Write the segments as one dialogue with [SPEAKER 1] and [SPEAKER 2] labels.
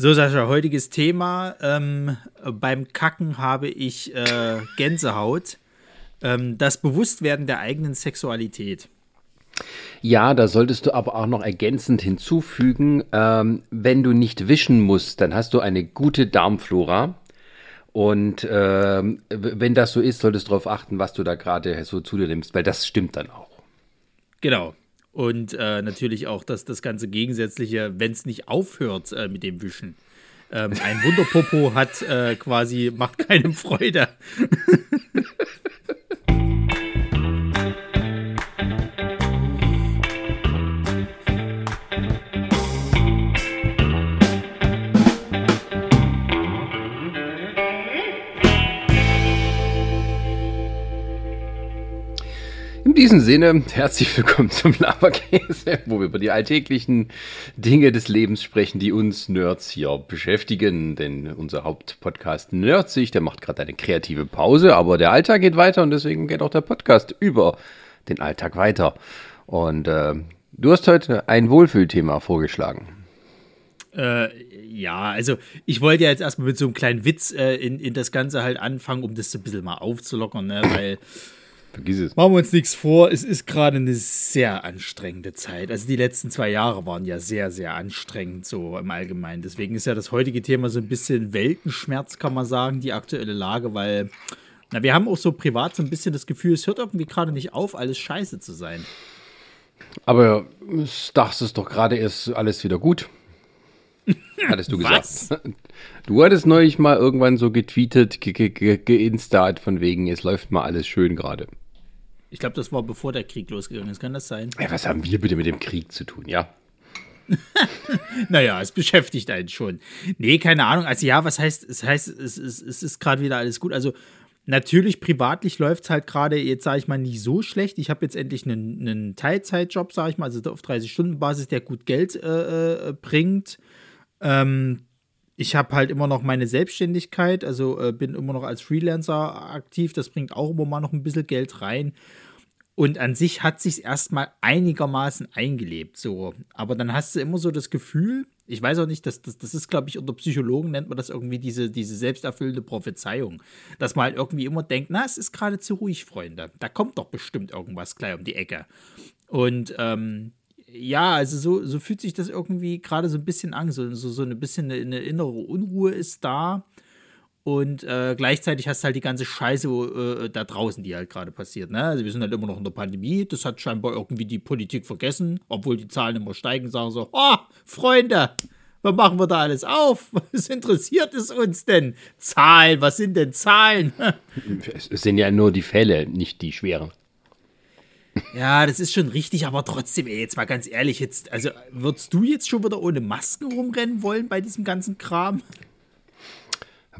[SPEAKER 1] So, Sascha, heutiges Thema. Ähm, beim Kacken habe ich äh, Gänsehaut. Ähm, das Bewusstwerden der eigenen Sexualität.
[SPEAKER 2] Ja, da solltest du aber auch noch ergänzend hinzufügen, ähm, wenn du nicht wischen musst, dann hast du eine gute Darmflora. Und ähm, wenn das so ist, solltest du darauf achten, was du da gerade so zu dir nimmst, weil das stimmt dann auch.
[SPEAKER 1] Genau. Und äh, natürlich auch das, das ganze Gegensätzliche, wenn es nicht aufhört äh, mit dem Wischen. Ähm, ein Wunderpopo hat äh, quasi, macht keinem Freude.
[SPEAKER 2] Diesem Sinne, herzlich willkommen zum Laberkäse, wo wir über die alltäglichen Dinge des Lebens sprechen, die uns Nerds hier beschäftigen. Denn unser Hauptpodcast Nerdsich, der macht gerade eine kreative Pause, aber der Alltag geht weiter und deswegen geht auch der Podcast über den Alltag weiter. Und äh, du hast heute ein Wohlfühlthema vorgeschlagen.
[SPEAKER 1] Äh, ja, also ich wollte ja jetzt erstmal mit so einem kleinen Witz äh, in, in das Ganze halt anfangen, um das so ein bisschen mal aufzulockern, ne? weil
[SPEAKER 2] Vergiss es.
[SPEAKER 1] Machen wir uns nichts vor, es ist gerade eine sehr anstrengende Zeit. Also die letzten zwei Jahre waren ja sehr, sehr anstrengend so im Allgemeinen. Deswegen ist ja das heutige Thema so ein bisschen Weltenschmerz, kann man sagen, die aktuelle Lage, weil na, wir haben auch so privat so ein bisschen das Gefühl, es hört irgendwie gerade nicht auf, alles scheiße zu sein.
[SPEAKER 2] Aber dachtest doch gerade ist alles wieder gut. Hattest du gesagt. Was? Du hattest neulich mal irgendwann so getweetet, geinstart ge ge von wegen, es läuft mal alles schön gerade.
[SPEAKER 1] Ich glaube, das war bevor der Krieg losgegangen ist. Kann das sein?
[SPEAKER 2] Ja, was haben wir bitte mit dem Krieg zu tun, ja?
[SPEAKER 1] naja, es beschäftigt einen schon. Nee, keine Ahnung. Also ja, was heißt, es heißt, es, es, es ist gerade wieder alles gut. Also natürlich, privatlich läuft es halt gerade, jetzt sage ich mal, nicht so schlecht. Ich habe jetzt endlich einen, einen Teilzeitjob, sage ich mal, also auf 30-Stunden-Basis, der gut Geld äh, äh, bringt. Ähm, ich habe halt immer noch meine Selbstständigkeit, also äh, bin immer noch als Freelancer aktiv. Das bringt auch immer mal noch ein bisschen Geld rein. Und an sich hat sich erstmal einigermaßen eingelebt, so. Aber dann hast du immer so das Gefühl, ich weiß auch nicht, das, das, das ist, glaube ich, unter Psychologen nennt man das irgendwie diese, diese selbsterfüllende Prophezeiung. Dass man halt irgendwie immer denkt, na, es ist gerade zu ruhig, Freunde. Da kommt doch bestimmt irgendwas gleich um die Ecke. Und ähm, ja, also so, so fühlt sich das irgendwie gerade so ein bisschen an. So, so, so ein bisschen eine, eine innere Unruhe ist da. Und äh, gleichzeitig hast du halt die ganze Scheiße äh, da draußen, die halt gerade passiert. Ne? Also wir sind halt immer noch in der Pandemie. Das hat scheinbar irgendwie die Politik vergessen, obwohl die Zahlen immer steigen, sagen so, oh, Freunde, was machen wir da alles auf? Was interessiert es uns denn? Zahlen, was sind denn Zahlen?
[SPEAKER 2] es sind ja nur die Fälle, nicht die schweren.
[SPEAKER 1] Ja, das ist schon richtig, aber trotzdem, ey, jetzt mal ganz ehrlich, jetzt, also würdest du jetzt schon wieder ohne Masken rumrennen wollen bei diesem ganzen Kram?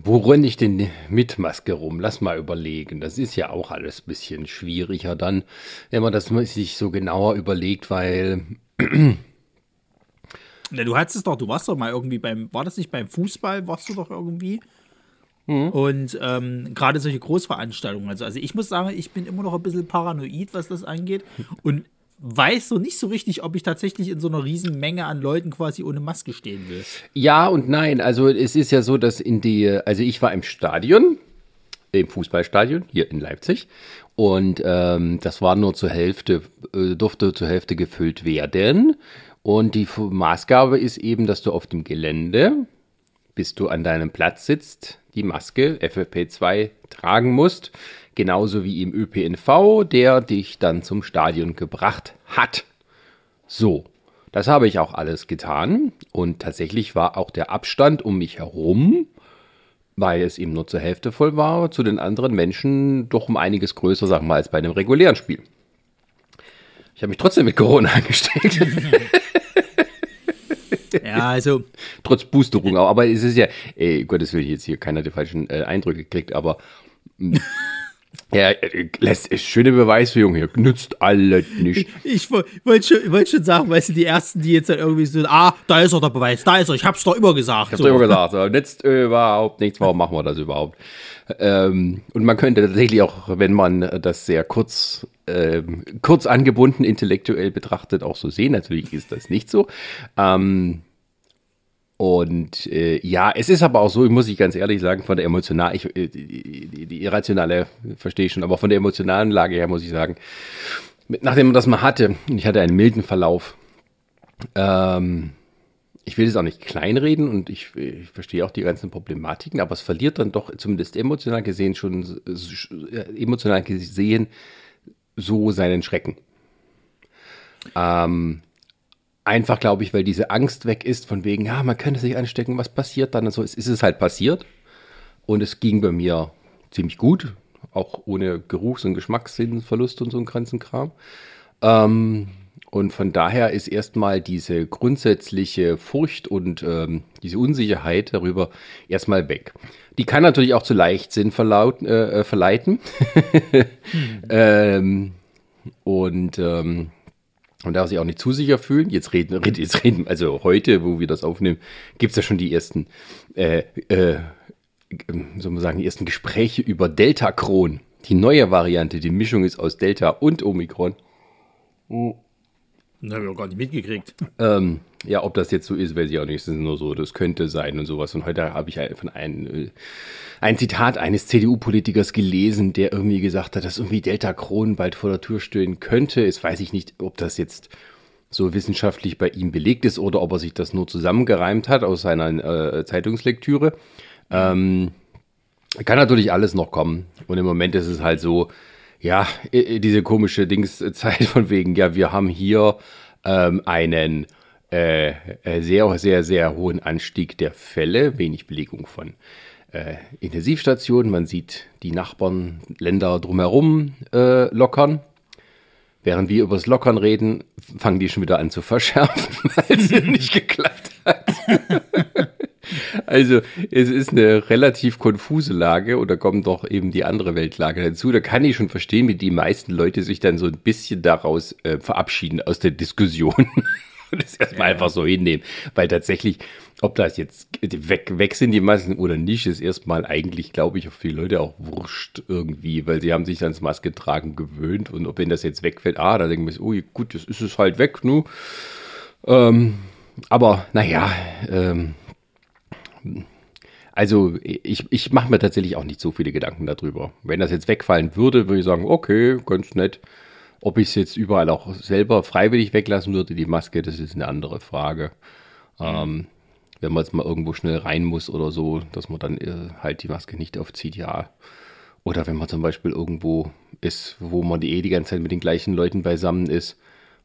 [SPEAKER 2] Wo renne ich denn mit Maske rum? Lass mal überlegen. Das ist ja auch alles ein bisschen schwieriger dann, wenn man das sich so genauer überlegt, weil.
[SPEAKER 1] Na, du hattest es doch, du warst doch mal irgendwie beim, war das nicht beim Fußball, warst du doch irgendwie? Mhm. Und ähm, gerade solche Großveranstaltungen. Also, also ich muss sagen, ich bin immer noch ein bisschen paranoid, was das angeht. Und weiß so nicht so richtig, ob ich tatsächlich in so einer riesen Menge an Leuten quasi ohne Maske stehen will.
[SPEAKER 2] Ja und nein. Also es ist ja so, dass in die, also ich war im Stadion, im Fußballstadion hier in Leipzig. Und ähm, das war nur zur Hälfte, äh, durfte zur Hälfte gefüllt werden. Und die Maßgabe ist eben, dass du auf dem Gelände, bis du an deinem Platz sitzt, die Maske FFP2 tragen musst, genauso wie im ÖPNV, der dich dann zum Stadion gebracht hat. So, das habe ich auch alles getan und tatsächlich war auch der Abstand um mich herum, weil es eben nur zur Hälfte voll war, zu den anderen Menschen doch um einiges größer, wir mal, als bei einem regulären Spiel. Ich habe mich trotzdem mit Corona angesteckt.
[SPEAKER 1] Ja, also.
[SPEAKER 2] Trotz Boosterung auch. Aber es ist ja, ey, Gottes Willen, jetzt hier keiner die falschen äh, Eindrücke kriegt, aber. Hm. Ja, äh, lässt schöne Beweisführung hier. Nützt alles nicht.
[SPEAKER 1] Ich, ich wollte schon, wollt schon sagen, weißt du, die ersten, die jetzt dann irgendwie so, ah, da ist er der Beweis, da ist er, ich hab's doch immer gesagt.
[SPEAKER 2] Ich hab's so. doch immer gesagt, so, nützt überhaupt nichts, warum machen wir das überhaupt? Ähm, und man könnte tatsächlich auch, wenn man das sehr kurz, äh, kurz angebunden intellektuell betrachtet, auch so sehen. Natürlich ist das nicht so. Ähm, Und äh, ja, es ist aber auch so, muss ich ganz ehrlich sagen, von der emotionalen, äh, die, die, irrationale verstehe ich schon, aber von der emotionalen Lage her muss ich sagen, mit, nachdem man das mal hatte, ich hatte einen milden Verlauf, ähm, ich will es auch nicht kleinreden und ich, ich, verstehe auch die ganzen Problematiken, aber es verliert dann doch zumindest emotional gesehen schon emotional gesehen so seinen Schrecken. Ähm, einfach, glaube ich, weil diese Angst weg ist von wegen, ja, man könnte sich anstecken, was passiert dann und so. Es ist es halt passiert und es ging bei mir ziemlich gut, auch ohne Geruchs- und Geschmackssinnverlust und so einen ganzen Kram. Ähm, und von daher ist erstmal diese grundsätzliche Furcht und ähm, diese Unsicherheit darüber erstmal weg. Die kann natürlich auch zu Leichtsinn verlaut, äh, äh verleiten. hm. ähm, und ähm, man darf sich auch nicht zu sicher fühlen. Jetzt reden, jetzt reden, also heute, wo wir das aufnehmen, gibt es ja schon die ersten, äh, äh, soll man sagen, die ersten Gespräche über Delta-Kron. Die neue Variante, die Mischung ist aus Delta und Omikron.
[SPEAKER 1] Oh. Das habe ich auch gar nicht mitgekriegt.
[SPEAKER 2] Ähm, ja, ob das jetzt so ist, weiß ich auch nicht. Es ist nur so, das könnte sein und sowas. Und heute habe ich von einem, äh, ein Zitat eines CDU-Politikers gelesen, der irgendwie gesagt hat, dass irgendwie Delta Kronen bald vor der Tür stehen könnte. Jetzt weiß ich nicht, ob das jetzt so wissenschaftlich bei ihm belegt ist oder ob er sich das nur zusammengereimt hat aus seiner äh, Zeitungslektüre. Ähm, kann natürlich alles noch kommen. Und im Moment ist es halt so, ja, diese komische Dingszeit von wegen, ja, wir haben hier ähm, einen äh, äh, sehr, sehr, sehr hohen Anstieg der Fälle, wenig Belegung von äh, Intensivstationen. Man sieht die Nachbarn, Länder drumherum äh, lockern. Während wir über das Lockern reden, fangen die schon wieder an zu verschärfen, weil es nicht geklappt hat. Also es ist eine relativ konfuse Lage oder kommt doch eben die andere Weltlage dazu. Da kann ich schon verstehen, wie die meisten Leute sich dann so ein bisschen daraus äh, verabschieden aus der Diskussion und das erstmal ja. einfach so hinnehmen. Weil tatsächlich, ob das jetzt weg, weg sind die meisten oder nicht, ist erstmal eigentlich, glaube ich, auf viele Leute auch wurscht irgendwie, weil sie haben sich ans Maske tragen gewöhnt und ob wenn das jetzt wegfällt, ah, da denken wir, oh gut, das ist es halt weg, nu. Ähm, aber naja, ähm, also ich, ich mache mir tatsächlich auch nicht so viele Gedanken darüber. Wenn das jetzt wegfallen würde, würde ich sagen, okay, ganz nett. Ob ich es jetzt überall auch selber freiwillig weglassen würde, die Maske, das ist eine andere Frage. Ähm, wenn man jetzt mal irgendwo schnell rein muss oder so, dass man dann äh, halt die Maske nicht aufzieht, ja. Oder wenn man zum Beispiel irgendwo ist, wo man eh die ganze Zeit mit den gleichen Leuten beisammen ist,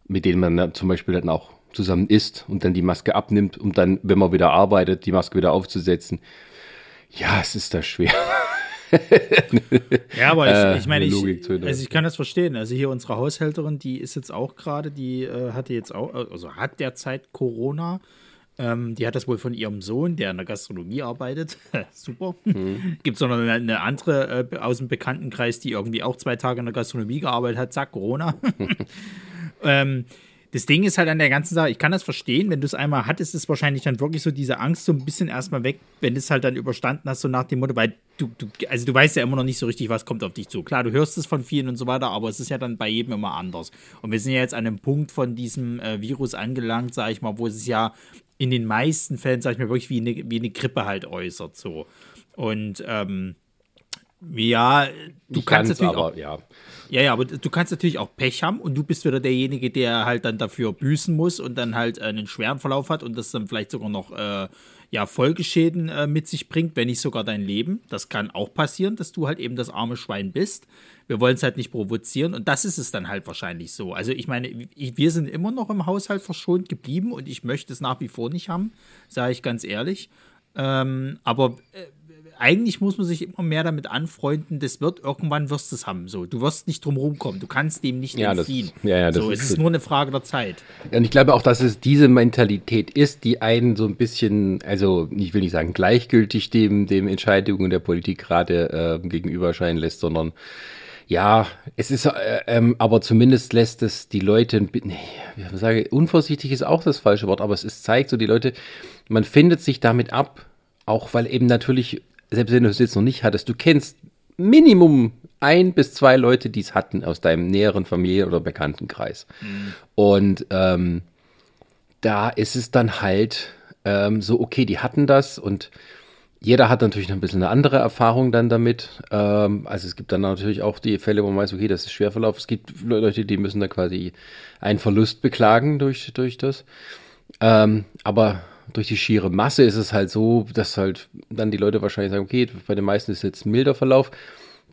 [SPEAKER 2] mit denen man zum Beispiel dann auch zusammen isst und dann die Maske abnimmt, um dann, wenn man wieder arbeitet, die Maske wieder aufzusetzen. Ja, es ist da schwer.
[SPEAKER 1] ja, aber ich, äh, ich meine, ich, also ich kann das verstehen. Also hier unsere Haushälterin, die ist jetzt auch gerade, die äh, hatte jetzt auch, also hat derzeit Corona. Ähm, die hat das wohl von ihrem Sohn, der in der Gastronomie arbeitet. Super. Mhm. Gibt es noch eine, eine andere äh, aus dem Bekanntenkreis, die irgendwie auch zwei Tage in der Gastronomie gearbeitet hat, zack, Corona. ähm, das Ding ist halt an der ganzen Sache, ich kann das verstehen, wenn du es einmal hattest, ist wahrscheinlich dann wirklich so diese Angst so ein bisschen erstmal weg, wenn du es halt dann überstanden hast, so nach dem Motto, weil du, du, also du weißt ja immer noch nicht so richtig, was kommt auf dich zu. Klar, du hörst es von vielen und so weiter, aber es ist ja dann bei jedem immer anders. Und wir sind ja jetzt an einem Punkt von diesem äh, Virus angelangt, sag ich mal, wo es ja in den meisten Fällen, sag ich mal, wirklich wie eine, wie eine Grippe halt äußert, so. Und, ähm, ja, du ich kannst natürlich aber, auch, ja. Ja, ja, aber du kannst natürlich auch Pech haben und du bist wieder derjenige, der halt dann dafür büßen muss und dann halt einen schweren Verlauf hat und das dann vielleicht sogar noch äh, ja, Folgeschäden äh, mit sich bringt, wenn nicht sogar dein Leben. Das kann auch passieren, dass du halt eben das arme Schwein bist. Wir wollen es halt nicht provozieren und das ist es dann halt wahrscheinlich so. Also ich meine, ich, wir sind immer noch im Haushalt verschont geblieben und ich möchte es nach wie vor nicht haben, sage ich ganz ehrlich. Ähm, aber äh, eigentlich muss man sich immer mehr damit anfreunden, das wird irgendwann wirst du es haben. So, du wirst nicht drum rumkommen, du kannst dem nicht
[SPEAKER 2] ja, entziehen. Das, ja, ja,
[SPEAKER 1] das so, ist, es ist nur eine Frage der Zeit.
[SPEAKER 2] Und ich glaube auch, dass es diese Mentalität ist, die einen so ein bisschen, also ich will nicht sagen gleichgültig dem, dem Entscheidungen der Politik gerade äh, gegenüber erscheinen lässt, sondern ja, es ist, äh, ähm, aber zumindest lässt es die Leute, nee, ich sage, unvorsichtig ist auch das falsche Wort, aber es ist, zeigt so die Leute, man findet sich damit ab, auch weil eben natürlich selbst wenn du es jetzt noch nicht hattest, du kennst Minimum ein bis zwei Leute, die es hatten aus deinem näheren Familien- oder Bekanntenkreis. Mhm. Und ähm, da ist es dann halt ähm, so, okay, die hatten das und jeder hat natürlich noch ein bisschen eine andere Erfahrung dann damit. Ähm, also es gibt dann natürlich auch die Fälle, wo man weiß, okay, das ist Schwerverlauf. Es gibt Leute, die müssen da quasi einen Verlust beklagen durch, durch das. Ähm, aber durch die schiere Masse ist es halt so, dass halt dann die Leute wahrscheinlich sagen, okay, bei den meisten ist jetzt ein milder Verlauf.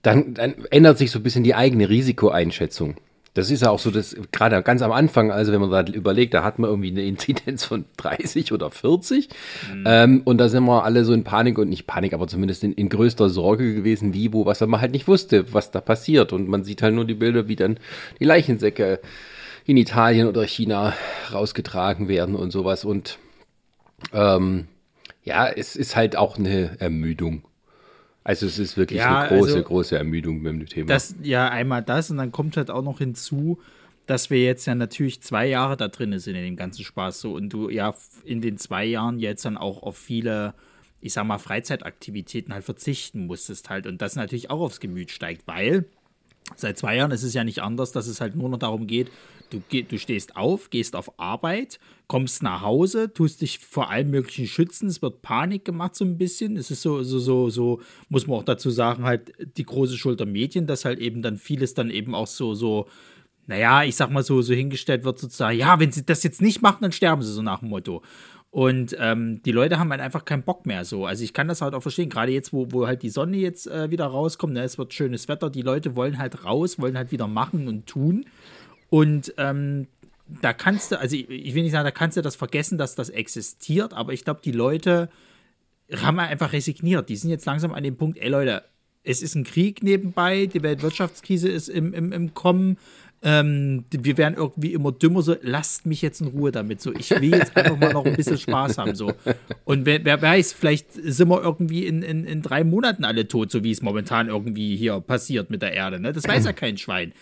[SPEAKER 2] Dann, dann ändert sich so ein bisschen die eigene Risikoeinschätzung. Das ist ja auch so, dass gerade ganz am Anfang, also wenn man da überlegt, da hat man irgendwie eine Inzidenz von 30 oder 40 mhm. ähm, und da sind wir alle so in Panik und nicht Panik, aber zumindest in, in größter Sorge gewesen, wie, wo, was man halt nicht wusste, was da passiert und man sieht halt nur die Bilder, wie dann die Leichensäcke in Italien oder China rausgetragen werden und sowas und ähm, ja, es ist halt auch eine Ermüdung. Also es ist wirklich ja, eine große, also, große Ermüdung mit dem Thema.
[SPEAKER 1] Das, ja, einmal das und dann kommt halt auch noch hinzu, dass wir jetzt ja natürlich zwei Jahre da drin sind in dem ganzen Spaß so und du ja in den zwei Jahren jetzt dann auch auf viele, ich sag mal, Freizeitaktivitäten halt verzichten musstest halt und das natürlich auch aufs Gemüt steigt, weil seit zwei Jahren ist es ja nicht anders, dass es halt nur noch darum geht, du, du stehst auf, gehst auf Arbeit, kommst nach Hause, tust dich vor allem möglichen schützen, es wird Panik gemacht so ein bisschen. Es ist so, so, so, so, muss man auch dazu sagen, halt die große Schulter Medien, dass halt eben dann vieles dann eben auch so, so, naja, ich sag mal so, so hingestellt wird, sozusagen, ja, wenn sie das jetzt nicht machen, dann sterben sie so nach dem Motto. Und ähm, die Leute haben halt einfach keinen Bock mehr so. Also ich kann das halt auch verstehen, gerade jetzt, wo, wo halt die Sonne jetzt äh, wieder rauskommt, ne, es wird schönes Wetter, die Leute wollen halt raus, wollen halt wieder machen und tun. Und ähm, da kannst du, also ich, ich, will nicht sagen, da kannst du das vergessen, dass das existiert, aber ich glaube, die Leute haben einfach resigniert. Die sind jetzt langsam an dem Punkt, ey Leute, es ist ein Krieg nebenbei, die Weltwirtschaftskrise ist im, im, im Kommen. Ähm, wir werden irgendwie immer dümmer, so lasst mich jetzt in Ruhe damit. So, ich will jetzt einfach mal noch ein bisschen Spaß haben. So. Und wer, wer weiß, vielleicht sind wir irgendwie in, in, in drei Monaten alle tot, so wie es momentan irgendwie hier passiert mit der Erde. Ne? Das weiß ja kein Schwein.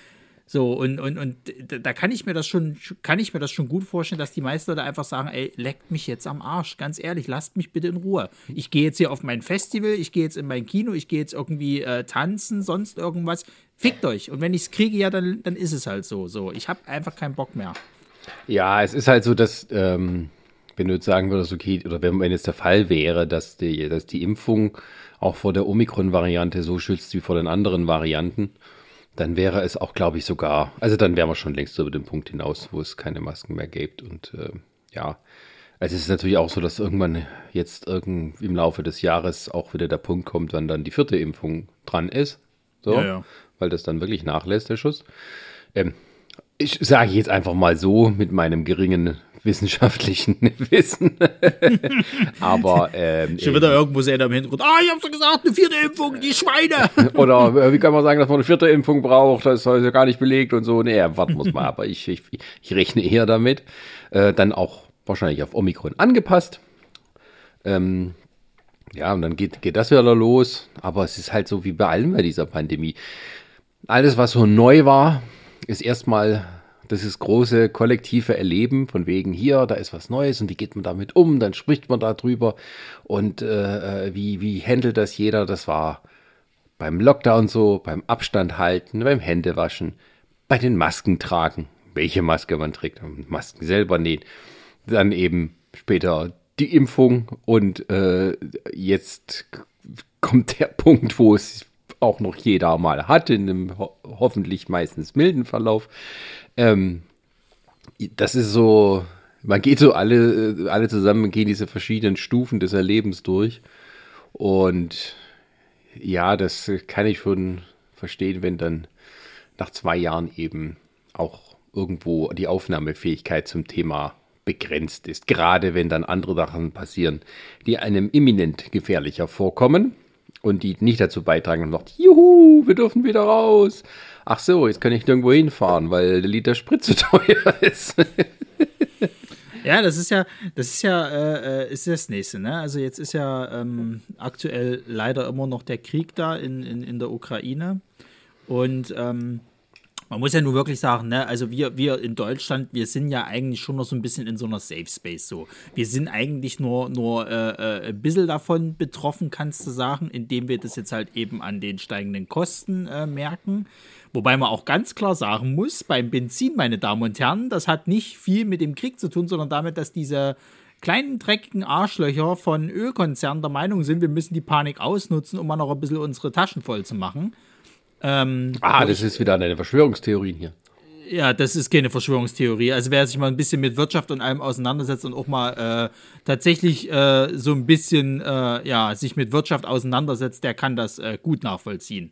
[SPEAKER 1] So, und, und, und da kann ich mir das schon, kann ich mir das schon gut vorstellen, dass die meisten Leute einfach sagen, ey, leckt mich jetzt am Arsch, ganz ehrlich, lasst mich bitte in Ruhe. Ich gehe jetzt hier auf mein Festival, ich gehe jetzt in mein Kino, ich gehe jetzt irgendwie äh, tanzen, sonst irgendwas. Fickt euch. Und wenn ich es kriege, ja, dann, dann ist es halt so. So, ich habe einfach keinen Bock mehr.
[SPEAKER 2] Ja, es ist halt so, dass, ähm, wenn du jetzt sagen würdest, okay, oder wenn, wenn es der Fall wäre, dass die, dass die Impfung auch vor der Omikron-Variante so schützt wie vor den anderen Varianten, dann wäre es auch, glaube ich, sogar, also dann wären wir schon längst über den Punkt hinaus, wo es keine Masken mehr gibt. Und äh, ja, also es ist natürlich auch so, dass irgendwann jetzt irgend im Laufe des Jahres auch wieder der Punkt kommt, wann dann die vierte Impfung dran ist. So, ja, ja. Weil das dann wirklich nachlässt, der Schuss. Ähm, ich sage jetzt einfach mal so mit meinem geringen wissenschaftlichen Wissen. Aber ähm,
[SPEAKER 1] schon wieder irgendwo sehen im Hintergrund. Ah, ich hab's doch gesagt, eine vierte Impfung, die Schweine.
[SPEAKER 2] Oder äh, wie kann man sagen, dass man eine vierte Impfung braucht? Das ist ja gar nicht belegt und so. Nee, warten muss mal. Aber ich, ich, ich rechne eher damit. Äh, dann auch wahrscheinlich auf Omikron angepasst. Ähm, ja, und dann geht, geht das wieder los. Aber es ist halt so wie bei allem bei dieser Pandemie. Alles, was so neu war, ist erstmal ist große kollektive Erleben von wegen hier, da ist was Neues und wie geht man damit um, dann spricht man darüber und äh, äh, wie, wie handelt das jeder, das war beim Lockdown so, beim Abstand halten, beim Händewaschen, bei den Masken tragen, welche Maske man trägt, Masken selber nähen, dann eben später die Impfung und äh, jetzt kommt der Punkt, wo es auch noch jeder mal hat, in einem ho hoffentlich meistens milden Verlauf. Ähm, das ist so, man geht so alle, alle zusammen, gehen diese verschiedenen Stufen des Erlebens durch. Und ja, das kann ich schon verstehen, wenn dann nach zwei Jahren eben auch irgendwo die Aufnahmefähigkeit zum Thema begrenzt ist. Gerade wenn dann andere Sachen passieren, die einem imminent gefährlicher vorkommen und die nicht dazu beitragen und sagt, juhu, wir dürfen wieder raus ach so, jetzt kann ich nirgendwo hinfahren, weil der Liter Sprit zu teuer ist.
[SPEAKER 1] Ja, das ist ja, das ist ja, äh, äh, ist das nächste, ne? Also jetzt ist ja ähm, aktuell leider immer noch der Krieg da in, in, in der Ukraine. Und ähm, man muss ja nur wirklich sagen, ne, also wir, wir in Deutschland, wir sind ja eigentlich schon noch so ein bisschen in so einer Safe Space so. Wir sind eigentlich nur, nur äh, äh, ein bisschen davon betroffen, kannst du sagen, indem wir das jetzt halt eben an den steigenden Kosten äh, merken. Wobei man auch ganz klar sagen muss, beim Benzin, meine Damen und Herren, das hat nicht viel mit dem Krieg zu tun, sondern damit, dass diese kleinen dreckigen Arschlöcher von Ölkonzernen der Meinung sind, wir müssen die Panik ausnutzen, um mal noch ein bisschen unsere Taschen voll zu machen.
[SPEAKER 2] Ähm, ah, das ist wieder eine Verschwörungstheorie hier.
[SPEAKER 1] Ja, das ist keine Verschwörungstheorie. Also wer sich mal ein bisschen mit Wirtschaft und allem auseinandersetzt und auch mal äh, tatsächlich äh, so ein bisschen äh, ja, sich mit Wirtschaft auseinandersetzt, der kann das äh, gut nachvollziehen.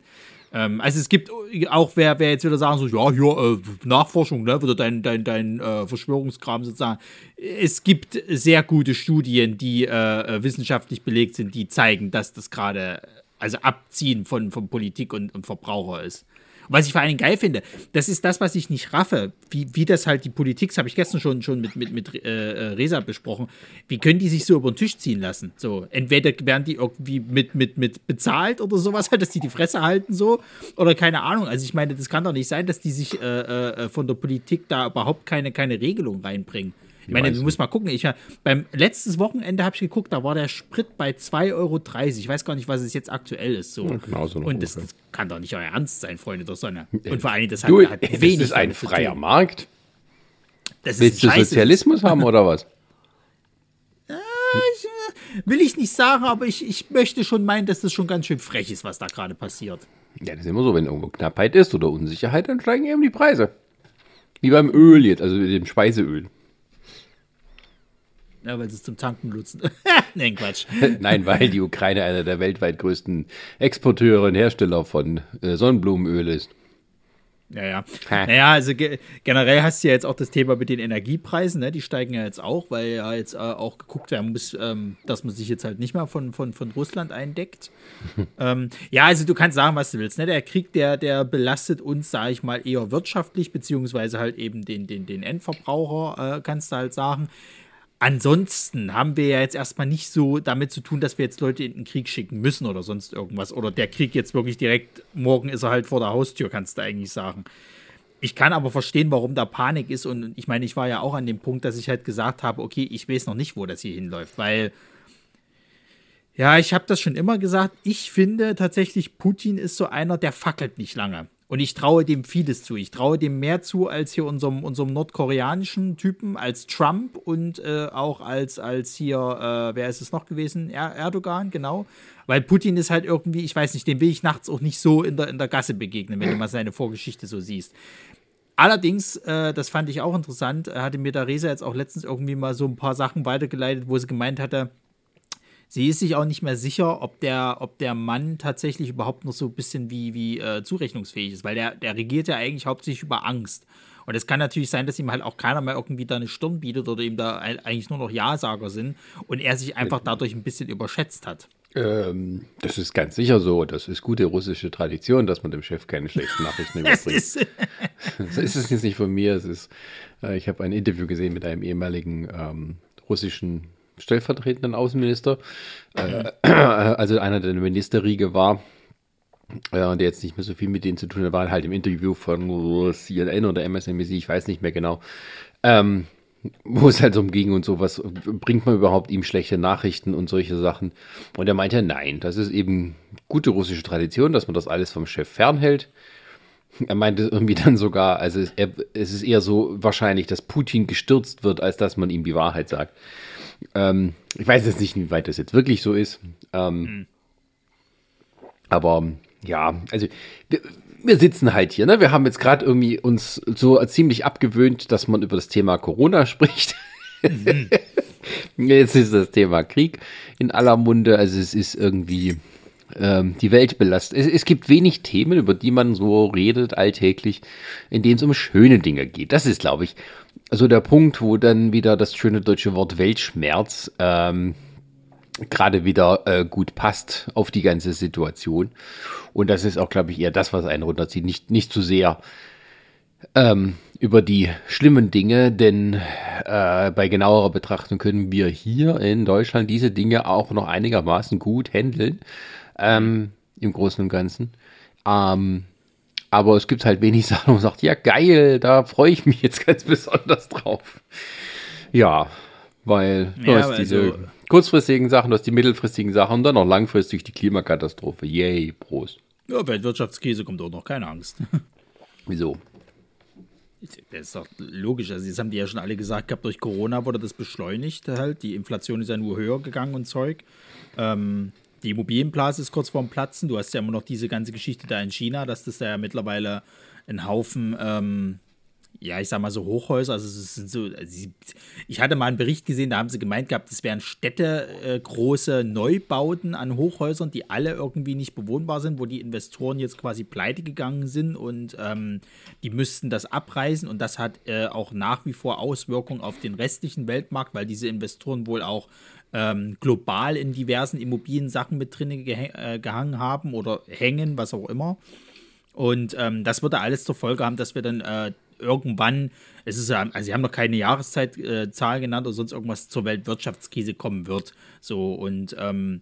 [SPEAKER 1] Ähm, also es gibt auch, wer, wer jetzt wieder sagen so, ja, hier, äh, Nachforschung, ne, wieder dein, dein, dein äh, Verschwörungskram sozusagen. Es gibt sehr gute Studien, die wissenschaftlich belegt sind, die zeigen, dass das gerade also Abziehen von, von Politik und, und Verbraucher ist. Was ich vor Dingen geil finde, das ist das, was ich nicht raffe, wie, wie das halt die Politik, das habe ich gestern schon, schon mit, mit, mit äh, äh, Resa besprochen, wie können die sich so über den Tisch ziehen lassen? So, entweder werden die irgendwie mit, mit, mit bezahlt oder sowas, halt, dass die die Fresse halten so, oder keine Ahnung. Also ich meine, das kann doch nicht sein, dass die sich äh, äh, von der Politik da überhaupt keine, keine Regelung reinbringen. Ich meine, du musst mal gucken. Ich, beim letztes Wochenende habe ich geguckt, da war der Sprit bei 2,30 Euro. Ich weiß gar nicht, was es jetzt aktuell ist. So. Ja, genau so Und das, das, kann doch nicht euer Ernst sein, Freunde der Sonne. Und vor allem, das
[SPEAKER 2] hat, du, hat das wenig. Das ist ein freier Markt. Das Willst du Sozialismus haben oder was?
[SPEAKER 1] Ich, äh, will ich nicht sagen, aber ich, ich möchte schon meinen, dass das schon ganz schön frech ist, was da gerade passiert.
[SPEAKER 2] Ja, das ist immer so, wenn irgendwo Knappheit ist oder Unsicherheit, dann steigen eben die Preise. Wie beim Öl jetzt, also dem Speiseöl.
[SPEAKER 1] Ja, weil sie es zum Tanken nutzen. Nein, Quatsch.
[SPEAKER 2] Nein, weil die Ukraine einer der weltweit größten Exporteure und Hersteller von äh, Sonnenblumenöl ist.
[SPEAKER 1] Ja, ja. Ha. Naja, also ge generell hast du ja jetzt auch das Thema mit den Energiepreisen, ne? die steigen ja jetzt auch, weil ja jetzt äh, auch geguckt werden muss, ähm, dass man sich jetzt halt nicht mehr von, von, von Russland eindeckt. ähm, ja, also du kannst sagen, was du willst. Ne? Der Krieg, der, der belastet uns, sage ich mal, eher wirtschaftlich, beziehungsweise halt eben den, den, den Endverbraucher, äh, kannst du halt sagen. Ansonsten haben wir ja jetzt erstmal nicht so damit zu tun, dass wir jetzt Leute in den Krieg schicken müssen oder sonst irgendwas. Oder der Krieg jetzt wirklich direkt, morgen ist er halt vor der Haustür, kannst du eigentlich sagen. Ich kann aber verstehen, warum da Panik ist. Und ich meine, ich war ja auch an dem Punkt, dass ich halt gesagt habe, okay, ich weiß noch nicht, wo das hier hinläuft. Weil, ja, ich habe das schon immer gesagt, ich finde tatsächlich, Putin ist so einer, der fackelt nicht lange. Und ich traue dem vieles zu. Ich traue dem mehr zu als hier unserem, unserem nordkoreanischen Typen, als Trump und äh, auch als, als hier, äh, wer ist es noch gewesen? Er Erdogan, genau. Weil Putin ist halt irgendwie, ich weiß nicht, dem will ich nachts auch nicht so in der, in der Gasse begegnen, wenn du mal seine Vorgeschichte so siehst. Allerdings, äh, das fand ich auch interessant, hatte mir der Resa jetzt auch letztens irgendwie mal so ein paar Sachen weitergeleitet, wo sie gemeint hatte, sie ist sich auch nicht mehr sicher, ob der, ob der Mann tatsächlich überhaupt noch so ein bisschen wie, wie äh, zurechnungsfähig ist, weil der, der regiert ja eigentlich hauptsächlich über Angst. Und es kann natürlich sein, dass ihm halt auch keiner mehr irgendwie da eine Stirn bietet oder ihm da eigentlich nur noch Ja-Sager sind und er sich einfach dadurch ein bisschen überschätzt hat.
[SPEAKER 2] Ähm, das ist ganz sicher so. Das ist gute russische Tradition, dass man dem Chef keine schlechten Nachrichten überbringt. das ist es jetzt nicht von mir. Es ist, äh, ich habe ein Interview gesehen mit einem ehemaligen ähm, russischen stellvertretenden Außenminister, äh, also einer der Ministerriege war, äh, der jetzt nicht mehr so viel mit denen zu tun hat, war halt im Interview von CNN oder MSNBC, ich weiß nicht mehr genau, ähm, wo es halt so ging und sowas, bringt man überhaupt ihm schlechte Nachrichten und solche Sachen? Und er meinte, nein, das ist eben gute russische Tradition, dass man das alles vom Chef fernhält. Er meinte irgendwie dann sogar, also es, er, es ist eher so wahrscheinlich, dass Putin gestürzt wird, als dass man ihm die Wahrheit sagt. Ähm, ich weiß jetzt nicht, wie weit das jetzt wirklich so ist. Ähm, mhm. Aber ja, also wir, wir, sitzen halt hier. Ne? Wir haben jetzt gerade irgendwie uns so ziemlich abgewöhnt, dass man über das Thema Corona spricht. Mhm. jetzt ist das Thema Krieg in aller Munde. Also es ist irgendwie ähm, die Welt belastet. Es, es, gibt wenig Themen, über die man so redet alltäglich, in denen es um schöne Dinge geht. Das ist, glaube ich, also der Punkt, wo dann wieder das schöne deutsche Wort Weltschmerz ähm, gerade wieder äh, gut passt auf die ganze Situation. Und das ist auch, glaube ich, eher das, was einen runterzieht. Nicht, nicht zu sehr ähm, über die schlimmen Dinge, denn äh, bei genauerer Betrachtung können wir hier in Deutschland diese Dinge auch noch einigermaßen gut handeln. Ähm, Im Großen und Ganzen. Ähm, aber es gibt halt wenig Sachen, wo man sagt, ja geil, da freue ich mich jetzt ganz besonders drauf. Ja, weil du ja, hast diese also, kurzfristigen Sachen, du hast die mittelfristigen Sachen und dann noch langfristig die Klimakatastrophe. Yay, Prost.
[SPEAKER 1] Ja, Weltwirtschaftskrise kommt auch noch, keine Angst.
[SPEAKER 2] Wieso?
[SPEAKER 1] Das ist doch logisch. Also, das haben die ja schon alle gesagt gehabt, durch Corona wurde das beschleunigt halt. Die Inflation ist ja nur höher gegangen und Zeug. Ähm, die Immobilienblase ist kurz vorm Platzen. Du hast ja immer noch diese ganze Geschichte da in China, dass das da ja mittlerweile ein Haufen ähm, ja, ich sag mal so Hochhäuser, also es sind so, also ich hatte mal einen Bericht gesehen, da haben sie gemeint gehabt, es wären Städte äh, große Neubauten an Hochhäusern, die alle irgendwie nicht bewohnbar sind, wo die Investoren jetzt quasi pleite gegangen sind und ähm, die müssten das abreißen und das hat äh, auch nach wie vor Auswirkungen auf den restlichen Weltmarkt, weil diese Investoren wohl auch ähm, global in diversen Immobiliensachen mit drin geh äh, gehangen haben oder hängen, was auch immer. Und ähm, das würde alles zur Folge haben, dass wir dann äh, irgendwann, es ist also sie haben noch keine Jahreszeitzahl äh, genannt oder sonst irgendwas zur Weltwirtschaftskrise kommen wird. So und ähm,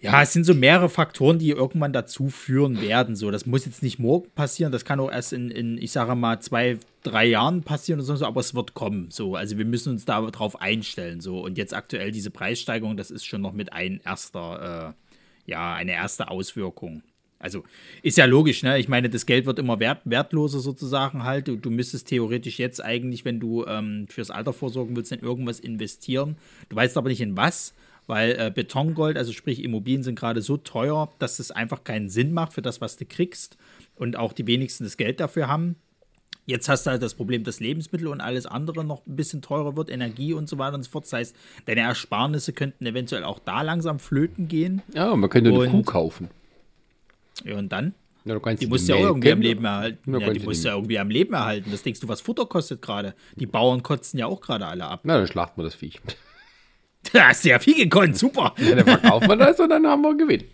[SPEAKER 1] ja, es sind so mehrere Faktoren, die irgendwann dazu führen werden. So, das muss jetzt nicht morgen passieren, das kann auch erst in, in ich sage mal, zwei, drei Jahren passieren oder so, aber es wird kommen. So, also wir müssen uns darauf einstellen. So, und jetzt aktuell diese Preissteigerung, das ist schon noch mit ein erster, äh, ja, eine erste Auswirkung. Also ist ja logisch, ne? Ich meine, das Geld wird immer wert, wertloser sozusagen halt. Du, du müsstest theoretisch jetzt eigentlich, wenn du ähm, fürs Alter vorsorgen willst, in irgendwas investieren. Du weißt aber nicht in was, weil äh, Betongold, also sprich Immobilien sind gerade so teuer, dass es einfach keinen Sinn macht für das, was du kriegst und auch die wenigsten das Geld dafür haben. Jetzt hast du halt das Problem, dass Lebensmittel und alles andere noch ein bisschen teurer wird, Energie und so weiter und so fort. Das heißt, deine Ersparnisse könnten eventuell auch da langsam flöten gehen.
[SPEAKER 2] Ja, man könnte eine und Kuh kaufen.
[SPEAKER 1] Ja, und dann?
[SPEAKER 2] Ja,
[SPEAKER 1] die musst du ja irgendwie am Leben erhalten. Ja, die musst ja irgendwie am Leben erhalten. Das denkst du, was Futter kostet gerade. Die Bauern kotzen ja auch gerade alle ab.
[SPEAKER 2] Na, dann schlachten wir das Viech.
[SPEAKER 1] Da hast du ja viel gekonnt, super.
[SPEAKER 2] Ja, dann verkaufen wir das und dann haben wir Gewinn.
[SPEAKER 1] Äh,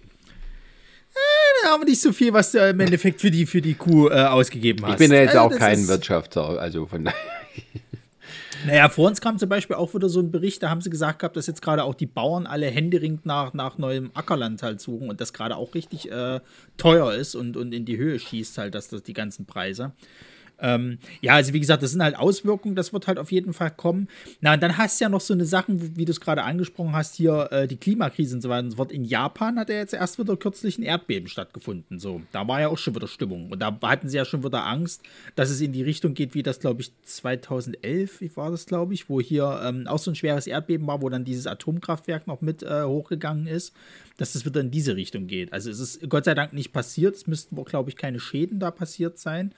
[SPEAKER 1] dann haben wir nicht so viel, was du im Endeffekt für die, für die Kuh äh, ausgegeben hast.
[SPEAKER 2] Ich bin ja jetzt also, auch kein Wirtschafter, also von daher.
[SPEAKER 1] Naja, vor uns kam zum Beispiel auch wieder so ein Bericht, da haben sie gesagt gehabt, dass jetzt gerade auch die Bauern alle händeringend nach, nach neuem Ackerland halt suchen und das gerade auch richtig äh, teuer ist und, und in die Höhe schießt halt, dass das die ganzen Preise. Ähm, ja, also wie gesagt, das sind halt Auswirkungen, das wird halt auf jeden Fall kommen. Na, und dann hast du ja noch so eine Sachen, wie, du es gerade angesprochen hast, hier äh, die Klimakrise und so weiter und so fort. In Japan hat ja jetzt erst wieder kürzlich ein Erdbeben stattgefunden. So, da war ja auch schon wieder Stimmung. Und da hatten sie ja schon wieder Angst, dass es in die Richtung geht, wie das, glaube ich, 2011, wie war das, glaube ich, wo hier ähm, auch so ein schweres Erdbeben war, wo dann dieses Atomkraftwerk noch mit äh, hochgegangen ist dass es wieder in diese Richtung geht. Also es ist Gott sei Dank nicht passiert. Es müssten, glaube ich, keine Schäden da passiert sein.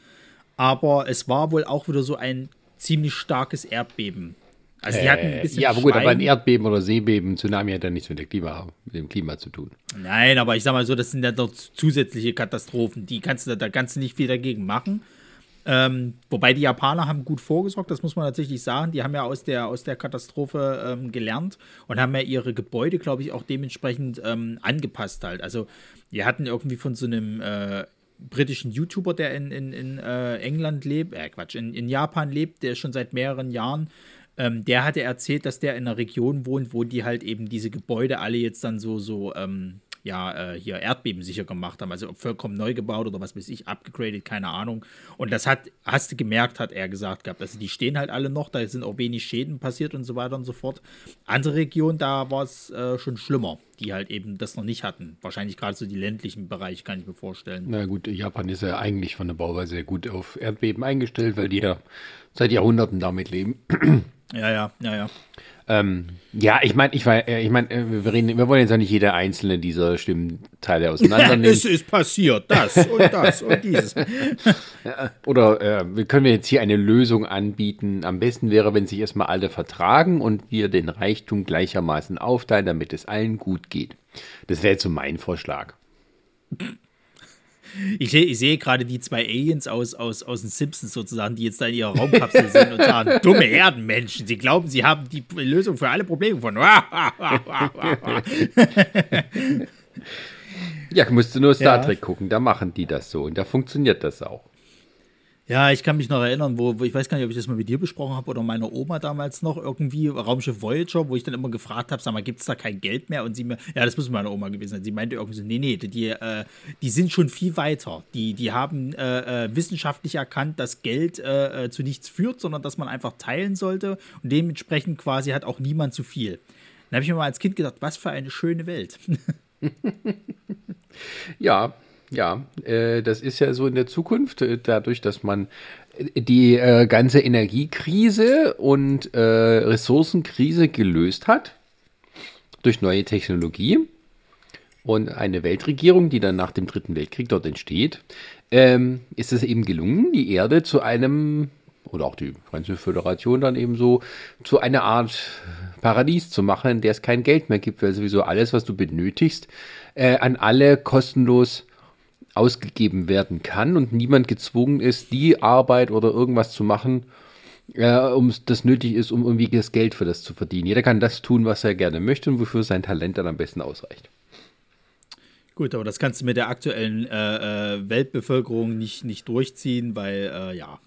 [SPEAKER 1] Aber es war wohl auch wieder so ein ziemlich starkes Erdbeben.
[SPEAKER 2] Also die hatten ein bisschen Ja, aber gut, aber ein Erdbeben oder Seebeben, Tsunami hat ja nichts mit, Klima, mit, dem Klima zu tun.
[SPEAKER 1] Nein, aber ich sag mal so, das sind ja doch zusätzliche Katastrophen. Die kannst du, da kannst du nicht viel dagegen machen. Ähm, wobei die Japaner haben gut vorgesorgt, das muss man tatsächlich sagen. Die haben ja aus der, aus der Katastrophe ähm, gelernt und haben ja ihre Gebäude, glaube ich, auch dementsprechend ähm, angepasst halt. Also, die hatten irgendwie von so einem äh, britischen YouTuber, der in, in, in äh, England lebt, äh Quatsch, in, in Japan lebt, der schon seit mehreren Jahren, ähm, der hatte erzählt, dass der in einer Region wohnt, wo die halt eben diese Gebäude alle jetzt dann so, so, ähm, ja, äh, hier erdbebensicher gemacht haben, also vollkommen neu gebaut oder was weiß ich, abgegradet, keine Ahnung. Und das hat, hast du gemerkt, hat er gesagt gehabt. Also die stehen halt alle noch, da sind auch wenig Schäden passiert und so weiter und so fort. Andere Regionen, da war es äh, schon schlimmer, die halt eben das noch nicht hatten. Wahrscheinlich gerade so die ländlichen Bereiche, kann ich mir vorstellen.
[SPEAKER 2] Na gut, Japan ist ja eigentlich von der Bauweise gut auf Erdbeben eingestellt, weil die ja seit Jahrhunderten damit leben.
[SPEAKER 1] Ja, ja, ja, ja.
[SPEAKER 2] Ähm, ja, ich meine, ich, äh, ich mein, äh, wir, reden, wir wollen jetzt ja nicht jede einzelne dieser Stimmteile auseinandernehmen.
[SPEAKER 1] es ist passiert, das und das und dieses.
[SPEAKER 2] Oder äh, können wir jetzt hier eine Lösung anbieten? Am besten wäre, wenn sich erstmal alle vertragen und wir den Reichtum gleichermaßen aufteilen, damit es allen gut geht. Das wäre jetzt so mein Vorschlag.
[SPEAKER 1] Ich, ich, sehe gerade die zwei Aliens aus, aus, aus den Simpsons sozusagen, die jetzt da in ihrer Raumkapsel sind und sagen, dumme Erdenmenschen, sie glauben, sie haben die Lösung für alle Probleme von.
[SPEAKER 2] ja, musst du nur Star ja. Trek gucken, da machen die das so und da funktioniert das auch.
[SPEAKER 1] Ja, ich kann mich noch erinnern, wo, wo, ich weiß gar nicht, ob ich das mal mit dir besprochen habe oder meiner Oma damals noch irgendwie, Raumschiff Voyager, wo ich dann immer gefragt habe, sag mal, gibt es da kein Geld mehr? Und sie mir, ja, das muss meine Oma gewesen sein. Sie meinte irgendwie so, nee, nee, die, äh, die sind schon viel weiter. Die, die haben äh, äh, wissenschaftlich erkannt, dass Geld äh, äh, zu nichts führt, sondern dass man einfach teilen sollte und dementsprechend quasi hat auch niemand zu viel. Dann habe ich mir mal als Kind gedacht, was für eine schöne Welt.
[SPEAKER 2] ja, ja. Äh, das ist ja so in der Zukunft, äh, dadurch, dass man die äh, ganze Energiekrise und äh, Ressourcenkrise gelöst hat durch neue Technologie und eine Weltregierung, die dann nach dem Dritten Weltkrieg dort entsteht, ähm, ist es eben gelungen, die Erde zu einem, oder auch die ganze Föderation dann eben so, zu einer Art Paradies zu machen, in der es kein Geld mehr gibt, weil sowieso alles, was du benötigst, äh, an alle kostenlos ausgegeben werden kann und niemand gezwungen ist, die Arbeit oder irgendwas zu machen, äh, um das nötig ist, um irgendwie das Geld für das zu verdienen. Jeder kann das tun, was er gerne möchte und wofür sein Talent dann am besten ausreicht.
[SPEAKER 1] Gut, aber das kannst du mit der aktuellen äh, äh Weltbevölkerung nicht, nicht durchziehen, weil äh, ja.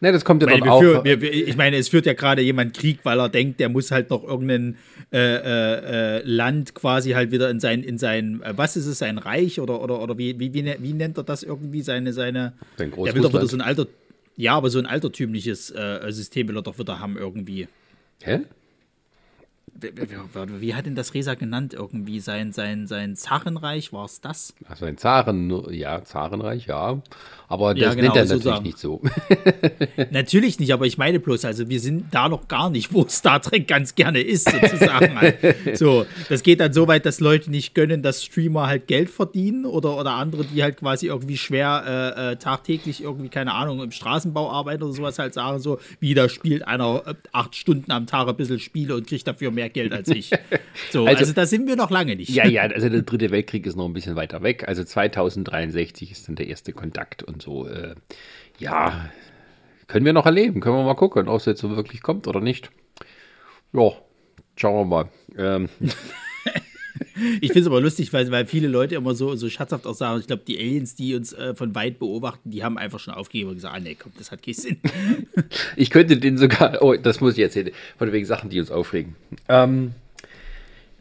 [SPEAKER 2] Ne, das kommt ja
[SPEAKER 1] dann
[SPEAKER 2] auch.
[SPEAKER 1] Für, wir, ich meine, es führt ja gerade jemand Krieg, weil er denkt, der muss halt noch irgendein äh, äh, äh Land quasi halt wieder in sein, in sein, äh, was ist es, sein Reich oder, oder, oder wie, wie, wie, ne, wie nennt er das irgendwie, seine, seine.
[SPEAKER 2] Sein
[SPEAKER 1] Der will doch wieder so ein alter, ja, aber so ein altertümliches äh, System will er doch wieder haben irgendwie.
[SPEAKER 2] Hä?
[SPEAKER 1] Wie, hat denn das Resa genannt? Irgendwie sein, sein, sein Zarenreich, war es das?
[SPEAKER 2] Also ein Zaren, ja, Zarenreich, ja. Aber das
[SPEAKER 1] ja, genau,
[SPEAKER 2] nennt er natürlich so nicht so.
[SPEAKER 1] natürlich nicht, aber ich meine bloß, also wir sind da noch gar nicht, wo Star Trek ganz gerne ist, sozusagen. so, das geht dann so weit, dass Leute nicht gönnen, dass Streamer halt Geld verdienen oder, oder andere, die halt quasi irgendwie schwer äh, äh, tagtäglich irgendwie, keine Ahnung, im Straßenbau arbeiten oder sowas halt sagen, so, wie da spielt einer äh, acht Stunden am Tag ein bisschen Spiele und kriegt dafür mehr Geld als ich. So, also, also da sind wir noch lange nicht.
[SPEAKER 2] Ja, ja, also der dritte Weltkrieg ist noch ein bisschen weiter weg. Also 2063 ist dann der erste Kontakt und so. Äh, ja, können wir noch erleben. Können wir mal gucken, ob es jetzt so wirklich kommt oder nicht. Ja, schauen wir mal. Ähm.
[SPEAKER 1] Ich finde es aber lustig, weil, weil viele Leute immer so, so scherzhaft auch sagen, ich glaube, die Aliens, die uns äh, von weit beobachten, die haben einfach schon aufgegeben und gesagt, ah nee, komm, das hat keinen Sinn.
[SPEAKER 2] Ich könnte den sogar, oh, das muss ich erzählen, von wegen Sachen, die uns aufregen. Ähm,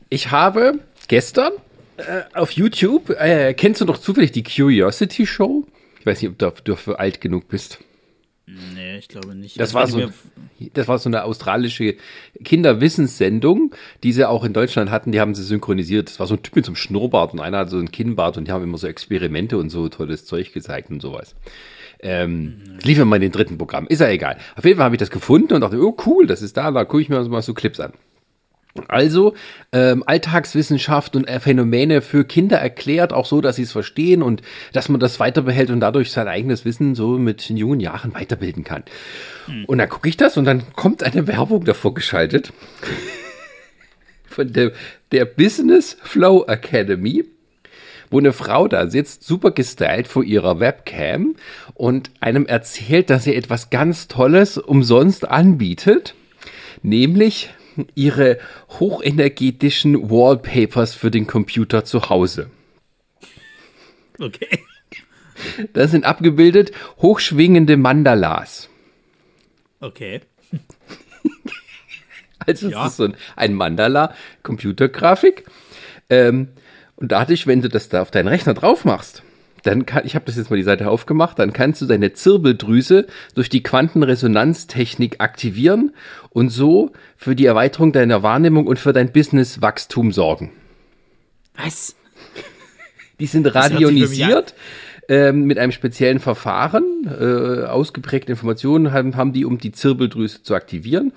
[SPEAKER 2] ich habe gestern äh, auf YouTube, äh, kennst du doch zufällig die Curiosity Show? Ich weiß nicht, ob du dafür alt genug bist.
[SPEAKER 1] Nee, ich glaube nicht.
[SPEAKER 2] Das, war so, das war so eine australische Kinderwissenssendung, die sie auch in Deutschland hatten. Die haben sie synchronisiert. Das war so ein Typ mit so einem Schnurrbart und einer hat so ein Kinnbart und die haben immer so Experimente und so tolles Zeug gezeigt und sowas. Ähm, mhm. Wir mal in den dritten Programm. Ist ja egal. Auf jeden Fall habe ich das gefunden und dachte, oh cool, das ist da. Da gucke ich mir mal so Clips an. Also ähm, Alltagswissenschaft und äh, Phänomene für Kinder erklärt, auch so, dass sie es verstehen und dass man das weiterbehält und dadurch sein eigenes Wissen so mit jungen Jahren weiterbilden kann. Mhm. Und dann gucke ich das und dann kommt eine Werbung davor geschaltet von der, der Business Flow Academy wo eine Frau da sitzt, super gestylt vor ihrer Webcam und einem erzählt, dass sie etwas ganz Tolles umsonst anbietet, nämlich ihre hochenergetischen Wallpapers für den Computer zu Hause.
[SPEAKER 1] Okay.
[SPEAKER 2] Das sind abgebildet hochschwingende Mandalas.
[SPEAKER 1] Okay.
[SPEAKER 2] Also es ja. ist so ein, ein Mandala Computergrafik. Ähm, und dadurch, wenn du das da auf deinen Rechner drauf machst, dann kann, ich habe das jetzt mal die Seite aufgemacht, dann kannst du deine Zirbeldrüse durch die Quantenresonanztechnik aktivieren und so für die Erweiterung deiner Wahrnehmung und für dein Businesswachstum sorgen.
[SPEAKER 1] Was?
[SPEAKER 2] Die sind radionisiert ähm, mit einem speziellen Verfahren. Äh, ausgeprägte Informationen haben, haben die, um die Zirbeldrüse zu aktivieren.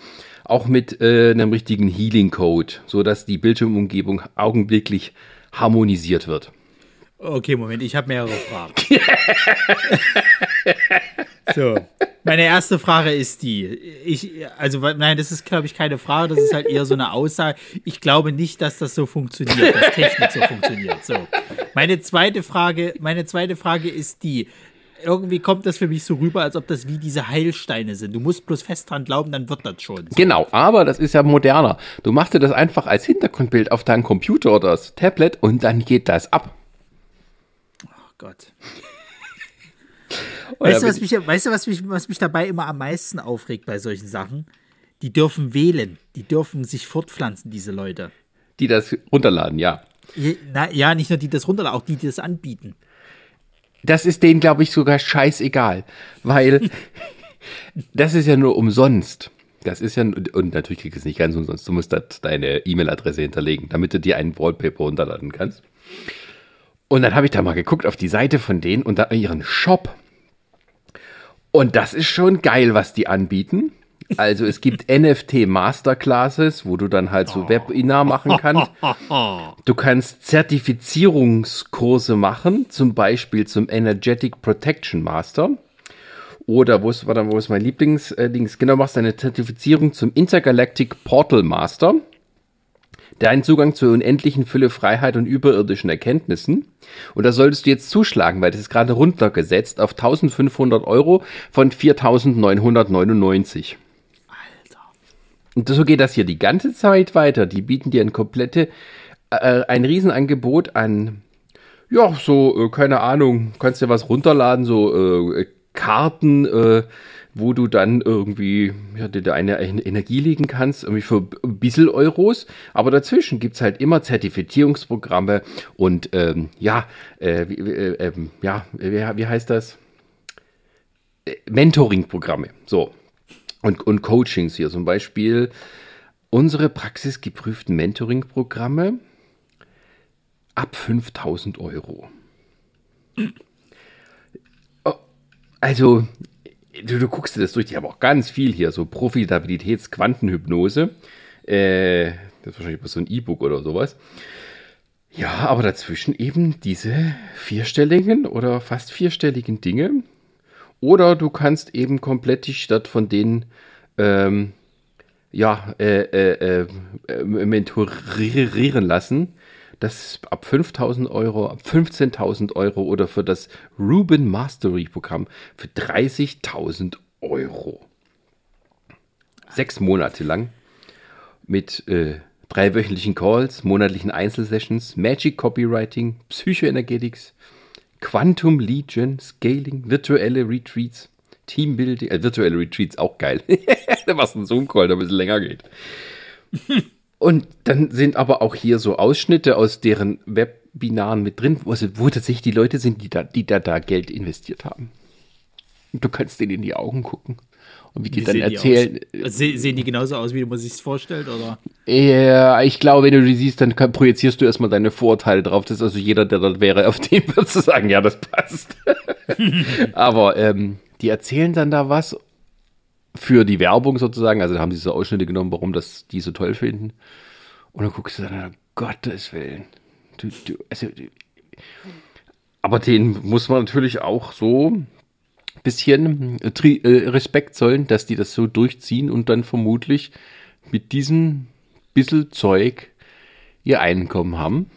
[SPEAKER 2] Auch mit äh, einem richtigen Healing-Code, sodass die Bildschirmumgebung augenblicklich harmonisiert wird.
[SPEAKER 1] Okay, Moment, ich habe mehrere Fragen. so, meine erste Frage ist die. Ich, also, nein, das ist, glaube ich, keine Frage, das ist halt eher so eine Aussage. Ich glaube nicht, dass das so funktioniert, dass Technik so funktioniert. So. Meine zweite Frage, meine zweite Frage ist die. Irgendwie kommt das für mich so rüber, als ob das wie diese Heilsteine sind. Du musst bloß fest dran glauben, dann wird das schon.
[SPEAKER 2] So. Genau, aber das ist ja moderner. Du machst dir das einfach als Hintergrundbild auf deinen Computer oder das Tablet und dann geht das ab.
[SPEAKER 1] Gott. weißt, du, was mich, weißt du, was mich, was mich dabei immer am meisten aufregt bei solchen Sachen? Die dürfen wählen. Die dürfen sich fortpflanzen, diese Leute.
[SPEAKER 2] Die das runterladen, ja.
[SPEAKER 1] Na, ja, nicht nur die das runterladen, auch die, die das anbieten.
[SPEAKER 2] Das ist denen, glaube ich, sogar scheißegal. Weil das ist ja nur umsonst. Das ist ja, und natürlich kriegst du es nicht ganz umsonst. Du musst deine E-Mail-Adresse hinterlegen, damit du dir einen Wallpaper runterladen kannst. Und dann habe ich da mal geguckt auf die Seite von denen und da ihren Shop. Und das ist schon geil, was die anbieten. Also es gibt NFT Masterclasses, wo du dann halt so Webinar machen kannst. Du kannst Zertifizierungskurse machen, zum Beispiel zum Energetic Protection Master. Oder wo ist, warte, wo ist mein Lieblingsdings? Äh, genau, machst eine Zertifizierung zum Intergalactic Portal Master. Dein Zugang zur unendlichen Fülle Freiheit und überirdischen Erkenntnissen. Und da solltest du jetzt zuschlagen, weil das ist gerade runtergesetzt auf 1500 Euro von 4999. Alter. Und so geht das hier die ganze Zeit weiter. Die bieten dir ein komplette, äh, ein Riesenangebot an, ja, so, äh, keine Ahnung, kannst dir was runterladen, so äh, Karten, äh, wo du dann irgendwie ja, dir eine Energie legen kannst, irgendwie für ein bisschen Euros. Aber dazwischen gibt es halt immer Zertifizierungsprogramme und ähm, ja, äh, äh, ähm, ja wie, wie heißt das? Äh, Mentoring-Programme. So. Und, und Coachings hier. Zum Beispiel unsere praxisgeprüften Mentoring-Programme ab 5000 Euro. Also, du, du guckst dir das durch, die haben auch ganz viel hier, so Profitabilitätsquantenhypnose. Äh, das ist wahrscheinlich so ein E-Book oder sowas. Ja, aber dazwischen eben diese vierstelligen oder fast vierstelligen Dinge. Oder du kannst eben komplett die Stadt von denen ähm, ja, äh, äh, äh, mentorieren lassen das ab 5000 Euro, ab 15.000 Euro oder für das Ruben Mastery Programm für 30.000 Euro. Sechs Monate lang mit äh, drei wöchentlichen Calls, monatlichen Einzelsessions, Magic Copywriting, Psychoenergetics, Quantum Legion, Scaling, virtuelle Retreats, Teambuilding, äh, virtuelle Retreats auch geil. es ein Zoom-Call, der ein bisschen länger geht. Und dann sind aber auch hier so Ausschnitte aus deren Webinaren mit drin, wo, also, wo tatsächlich die Leute sind, die da, die da, da Geld investiert haben. Und du kannst denen in die Augen gucken. Und wie die, die dann erzählen.
[SPEAKER 1] Die Se sehen die genauso aus, wie man sich vorstellt, oder?
[SPEAKER 2] Ja, ich glaube, wenn du die siehst, dann projizierst du erstmal deine Vorteile drauf. Das ist also jeder, der dort wäre, auf den würdest du sagen, ja, das passt. aber ähm, die erzählen dann da was für die Werbung sozusagen. Also da haben sie so Ausschnitte genommen, warum das die so toll finden. Und dann guckst du dann, um Gottes Willen. Du, du, also, du, aber den muss man natürlich auch so bisschen äh, äh, Respekt zollen, dass die das so durchziehen und dann vermutlich mit diesem bisschen Zeug ihr Einkommen haben.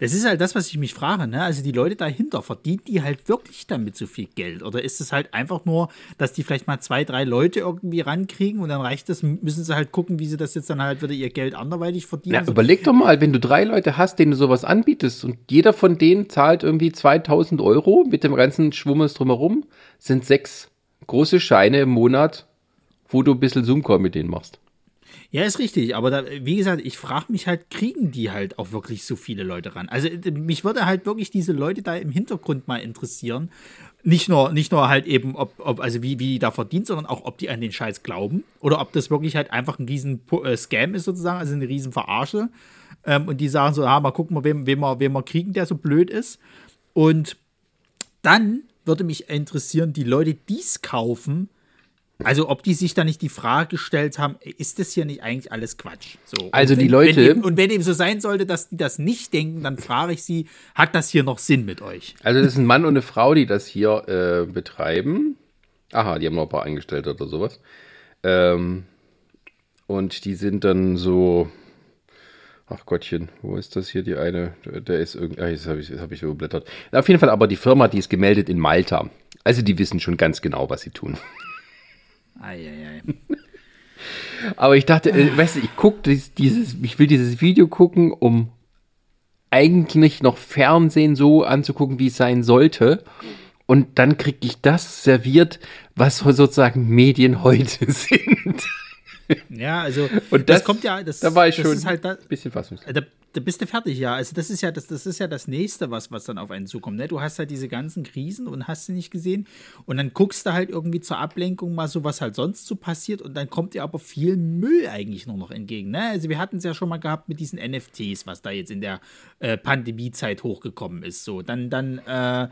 [SPEAKER 1] Das ist halt das, was ich mich frage. Ne? Also die Leute dahinter, verdienen die halt wirklich damit so viel Geld? Oder ist es halt einfach nur, dass die vielleicht mal zwei, drei Leute irgendwie rankriegen und dann reicht das, müssen sie halt gucken, wie sie das jetzt dann halt wieder ihr Geld anderweitig verdienen? Ja,
[SPEAKER 2] also, überleg doch mal, wenn du drei Leute hast, denen du sowas anbietest und jeder von denen zahlt irgendwie 2000 Euro mit dem ganzen Schwummes drumherum, sind sechs große Scheine im Monat, wo du ein bisschen Zoom-Call mit denen machst.
[SPEAKER 1] Ja, ist richtig, aber da, wie gesagt, ich frage mich halt, kriegen die halt auch wirklich so viele Leute ran? Also mich würde halt wirklich diese Leute da im Hintergrund mal interessieren. Nicht nur, nicht nur halt eben, ob, ob also wie, wie die da verdient, sondern auch, ob die an den Scheiß glauben oder ob das wirklich halt einfach ein riesen äh, Scam ist sozusagen, also eine riesen Verarsche. Ähm, und die sagen so, ah, mal gucken, wem, wem, wir, wem wir kriegen, der so blöd ist. Und dann würde mich interessieren, die Leute, die es kaufen, also, ob die sich da nicht die Frage gestellt haben, ist das hier nicht eigentlich alles Quatsch? So.
[SPEAKER 2] Also,
[SPEAKER 1] wenn,
[SPEAKER 2] die Leute.
[SPEAKER 1] Wenn eben, und wenn eben so sein sollte, dass die das nicht denken, dann frage ich sie, hat das hier noch Sinn mit euch?
[SPEAKER 2] Also, das ist ein Mann und eine Frau, die das hier äh, betreiben. Aha, die haben noch ein paar Eingestellte oder sowas. Ähm, und die sind dann so. Ach Gottchen, wo ist das hier die eine? Der ist irgendwie. Ah, jetzt habe ich, hab ich überblättert. Auf jeden Fall aber die Firma, die ist gemeldet in Malta. Also die wissen schon ganz genau, was sie tun. Eieiei. Aber ich dachte, äh, weißt du, ich gucke dieses, dieses, ich will dieses Video gucken, um eigentlich noch Fernsehen so anzugucken, wie es sein sollte. Und dann kriege ich das serviert, was sozusagen Medien heute sind.
[SPEAKER 1] Ja, also
[SPEAKER 2] und das, das kommt ja, das,
[SPEAKER 1] da war ich
[SPEAKER 2] schon
[SPEAKER 1] halt
[SPEAKER 2] ein bisschen fassungslos.
[SPEAKER 1] Da, da bist du fertig, ja. Also das ist ja das, das ist ja das nächste, was, was dann auf einen zukommt. Ne? Du hast halt diese ganzen Krisen und hast sie nicht gesehen. Und dann guckst du halt irgendwie zur Ablenkung mal so, was halt sonst so passiert. Und dann kommt dir aber viel Müll eigentlich nur noch entgegen. Ne? Also wir hatten es ja schon mal gehabt mit diesen NFTs, was da jetzt in der äh, Pandemiezeit hochgekommen ist. So, dann, dann, äh, äh,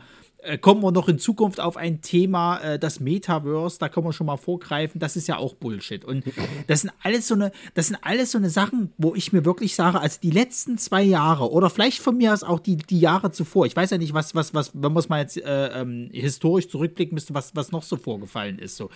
[SPEAKER 1] kommen wir noch in Zukunft auf ein Thema, äh, das Metaverse, da können wir schon mal vorgreifen, das ist ja auch Bullshit. Und das sind alles so eine, das sind alles so eine Sachen, wo ich mir wirklich sage, also die letzten zwei Jahre oder vielleicht von mir aus auch die, die Jahre zuvor, ich weiß ja nicht, was, was, was, wenn man es mal jetzt äh, ähm, historisch zurückblicken müsste, was, was noch so vorgefallen ist. So.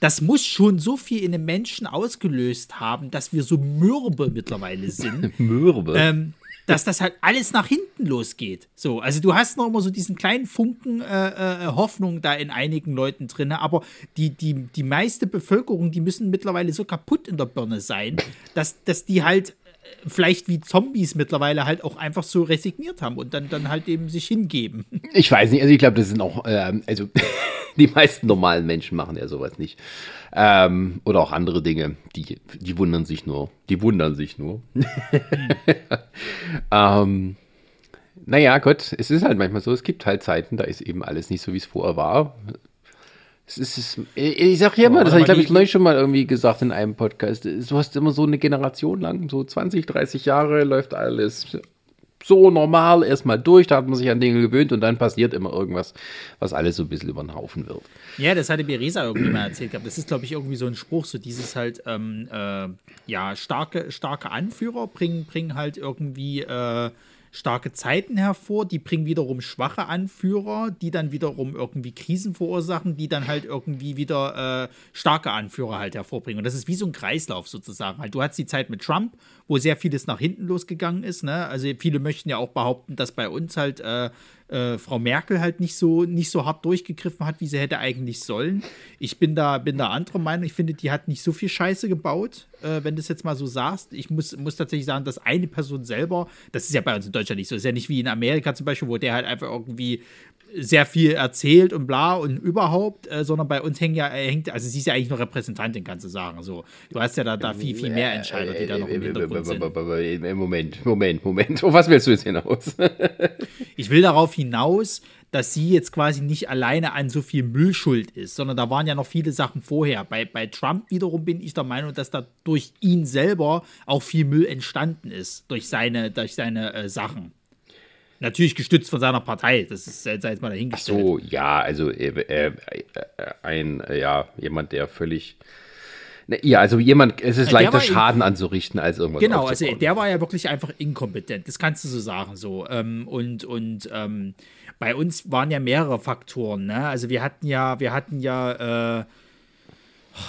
[SPEAKER 1] Das muss schon so viel in den Menschen ausgelöst haben, dass wir so mürbe mittlerweile sind.
[SPEAKER 2] mürbe.
[SPEAKER 1] Ähm, dass das halt alles nach hinten losgeht. So, also du hast noch immer so diesen kleinen Funken äh, äh, Hoffnung da in einigen Leuten drin, aber die, die, die meiste Bevölkerung, die müssen mittlerweile so kaputt in der Birne sein, dass, dass die halt vielleicht wie Zombies mittlerweile halt auch einfach so resigniert haben und dann, dann halt eben sich hingeben.
[SPEAKER 2] Ich weiß nicht, also ich glaube, das sind auch, äh, also die meisten normalen Menschen machen ja sowas nicht. Ähm, oder auch andere Dinge, die, die wundern sich nur. Die wundern sich nur. ähm, naja, Gott, es ist halt manchmal so, es gibt halt Zeiten, da ist eben alles nicht so, wie es vorher war. Es ist, es, ich sag ja immer, das habe ich glaube ich neulich schon mal irgendwie gesagt in einem Podcast. Du hast immer so eine Generation lang, so 20, 30 Jahre läuft alles so normal erstmal durch, da hat man sich an Dinge gewöhnt und dann passiert immer irgendwas, was alles so ein bisschen über den Haufen wird.
[SPEAKER 1] Ja, das hatte mir Resa irgendwie mal erzählt gehabt. Das ist, glaube ich, irgendwie so ein Spruch, so dieses halt, ähm, äh, ja, starke, starke Anführer bringen, bringen halt irgendwie äh, starke Zeiten hervor, die bringen wiederum schwache Anführer, die dann wiederum irgendwie Krisen verursachen, die dann halt irgendwie wieder äh, starke Anführer halt hervorbringen. Und das ist wie so ein Kreislauf sozusagen. Halt, du hast die Zeit mit Trump, wo sehr vieles nach hinten losgegangen ist. Ne? Also viele möchten ja auch behaupten, dass bei uns halt äh, äh, Frau Merkel halt nicht so, nicht so hart durchgegriffen hat, wie sie hätte eigentlich sollen. Ich bin da, bin da anderer Meinung. Ich finde, die hat nicht so viel Scheiße gebaut, äh, wenn du es jetzt mal so sagst. Ich muss, muss tatsächlich sagen, dass eine Person selber, das ist ja bei uns in Deutschland nicht so, ist ja nicht wie in Amerika zum Beispiel, wo der halt einfach irgendwie sehr viel erzählt und bla und überhaupt, äh, sondern bei uns hängt ja, äh, hängt, also sie ist ja eigentlich nur Repräsentantin, kannst du sagen. So, du hast ja da, da viel, viel mehr Entscheider, die da noch im Hintergrund sind.
[SPEAKER 2] Moment, Moment, Moment. Auf was willst du jetzt hinaus?
[SPEAKER 1] ich will darauf hinaus, dass sie jetzt quasi nicht alleine an so viel Müll schuld ist, sondern da waren ja noch viele Sachen vorher. Bei, bei Trump wiederum bin ich der Meinung, dass da durch ihn selber auch viel Müll entstanden ist, durch seine, durch seine äh, Sachen. Natürlich gestützt von seiner Partei, das ist jetzt mal dahingestellt.
[SPEAKER 2] Ach so, ja, also äh, äh, ein, äh, ja, jemand, der völlig. Ja, also jemand, es ist leichter Schaden anzurichten als irgendwas.
[SPEAKER 1] Genau, also der war ja wirklich einfach inkompetent, das kannst du so sagen. So. Ähm, und und ähm, bei uns waren ja mehrere Faktoren, ne? Also wir hatten ja, wir hatten ja äh,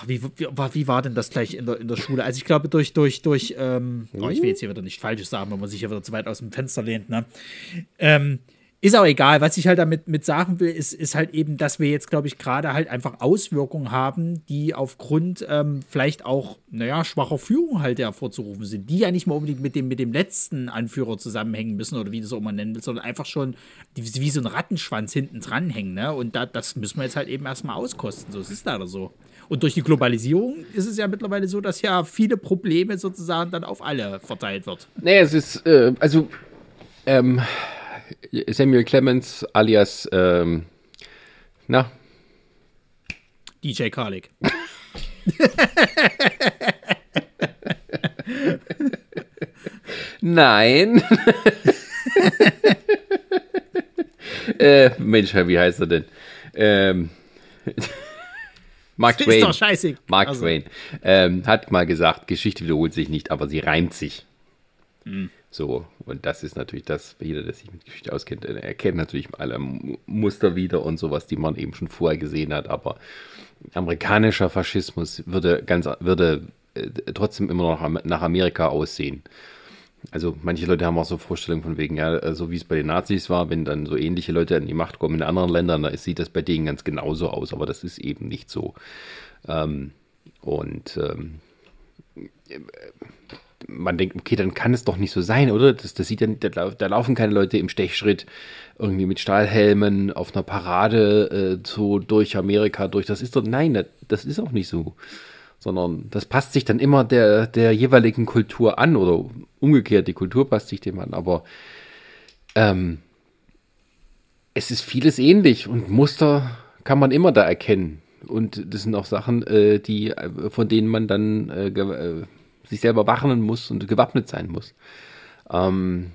[SPEAKER 1] wie, wie, wie, war denn das gleich in der, in der Schule? Also ich glaube, durch, durch, durch, ähm, oh, ich will jetzt hier wieder nicht Falsches sagen, wenn man sich hier wieder zu weit aus dem Fenster lehnt, ne? Ähm, ist auch egal. Was ich halt damit mit sagen will, ist, ist halt eben, dass wir jetzt, glaube ich, gerade halt einfach Auswirkungen haben, die aufgrund ähm, vielleicht auch, naja, schwacher Führung halt hervorzurufen sind, die ja nicht mal unbedingt mit dem, mit dem letzten Anführer zusammenhängen müssen oder wie du es auch mal nennen willst, sondern einfach schon die, wie so ein Rattenschwanz hinten dran hängen. Ne? Und da, das müssen wir jetzt halt eben erstmal auskosten. So, es ist leider so. Und durch die Globalisierung ist es ja mittlerweile so, dass ja viele Probleme sozusagen dann auf alle verteilt wird.
[SPEAKER 2] Nee, es ist, äh, also ähm, Samuel Clemens alias, ähm, na?
[SPEAKER 1] DJ Kalik.
[SPEAKER 2] Nein. äh, Mensch, wie heißt er denn? Ähm, Mark Twain. Ist doch scheiße. Mark also. Twain ähm, hat mal gesagt, Geschichte wiederholt sich nicht, aber sie reimt sich. Mhm. So, und das ist natürlich das, jeder, der sich mit Geschichte auskennt, erkennt natürlich alle Muster wieder und sowas, die man eben schon vorher gesehen hat, aber amerikanischer Faschismus würde ganz, würde äh, trotzdem immer noch nach Amerika aussehen. Also manche Leute haben auch so Vorstellungen von wegen, ja, so wie es bei den Nazis war, wenn dann so ähnliche Leute an die Macht kommen in anderen Ländern, da sieht das bei denen ganz genauso aus, aber das ist eben nicht so. Ähm, und ähm, man denkt, okay, dann kann es doch nicht so sein, oder? Das, das sieht ja, da, da laufen keine Leute im Stechschritt irgendwie mit Stahlhelmen auf einer Parade äh, so durch Amerika durch. Das ist doch, nein, das, das ist auch nicht so. Sondern das passt sich dann immer der, der jeweiligen Kultur an oder umgekehrt, die Kultur passt sich dem an, aber ähm, es ist vieles ähnlich und Muster kann man immer da erkennen. Und das sind auch Sachen, äh, die, von denen man dann äh, äh, sich selber warnen muss und gewappnet sein muss. Ähm,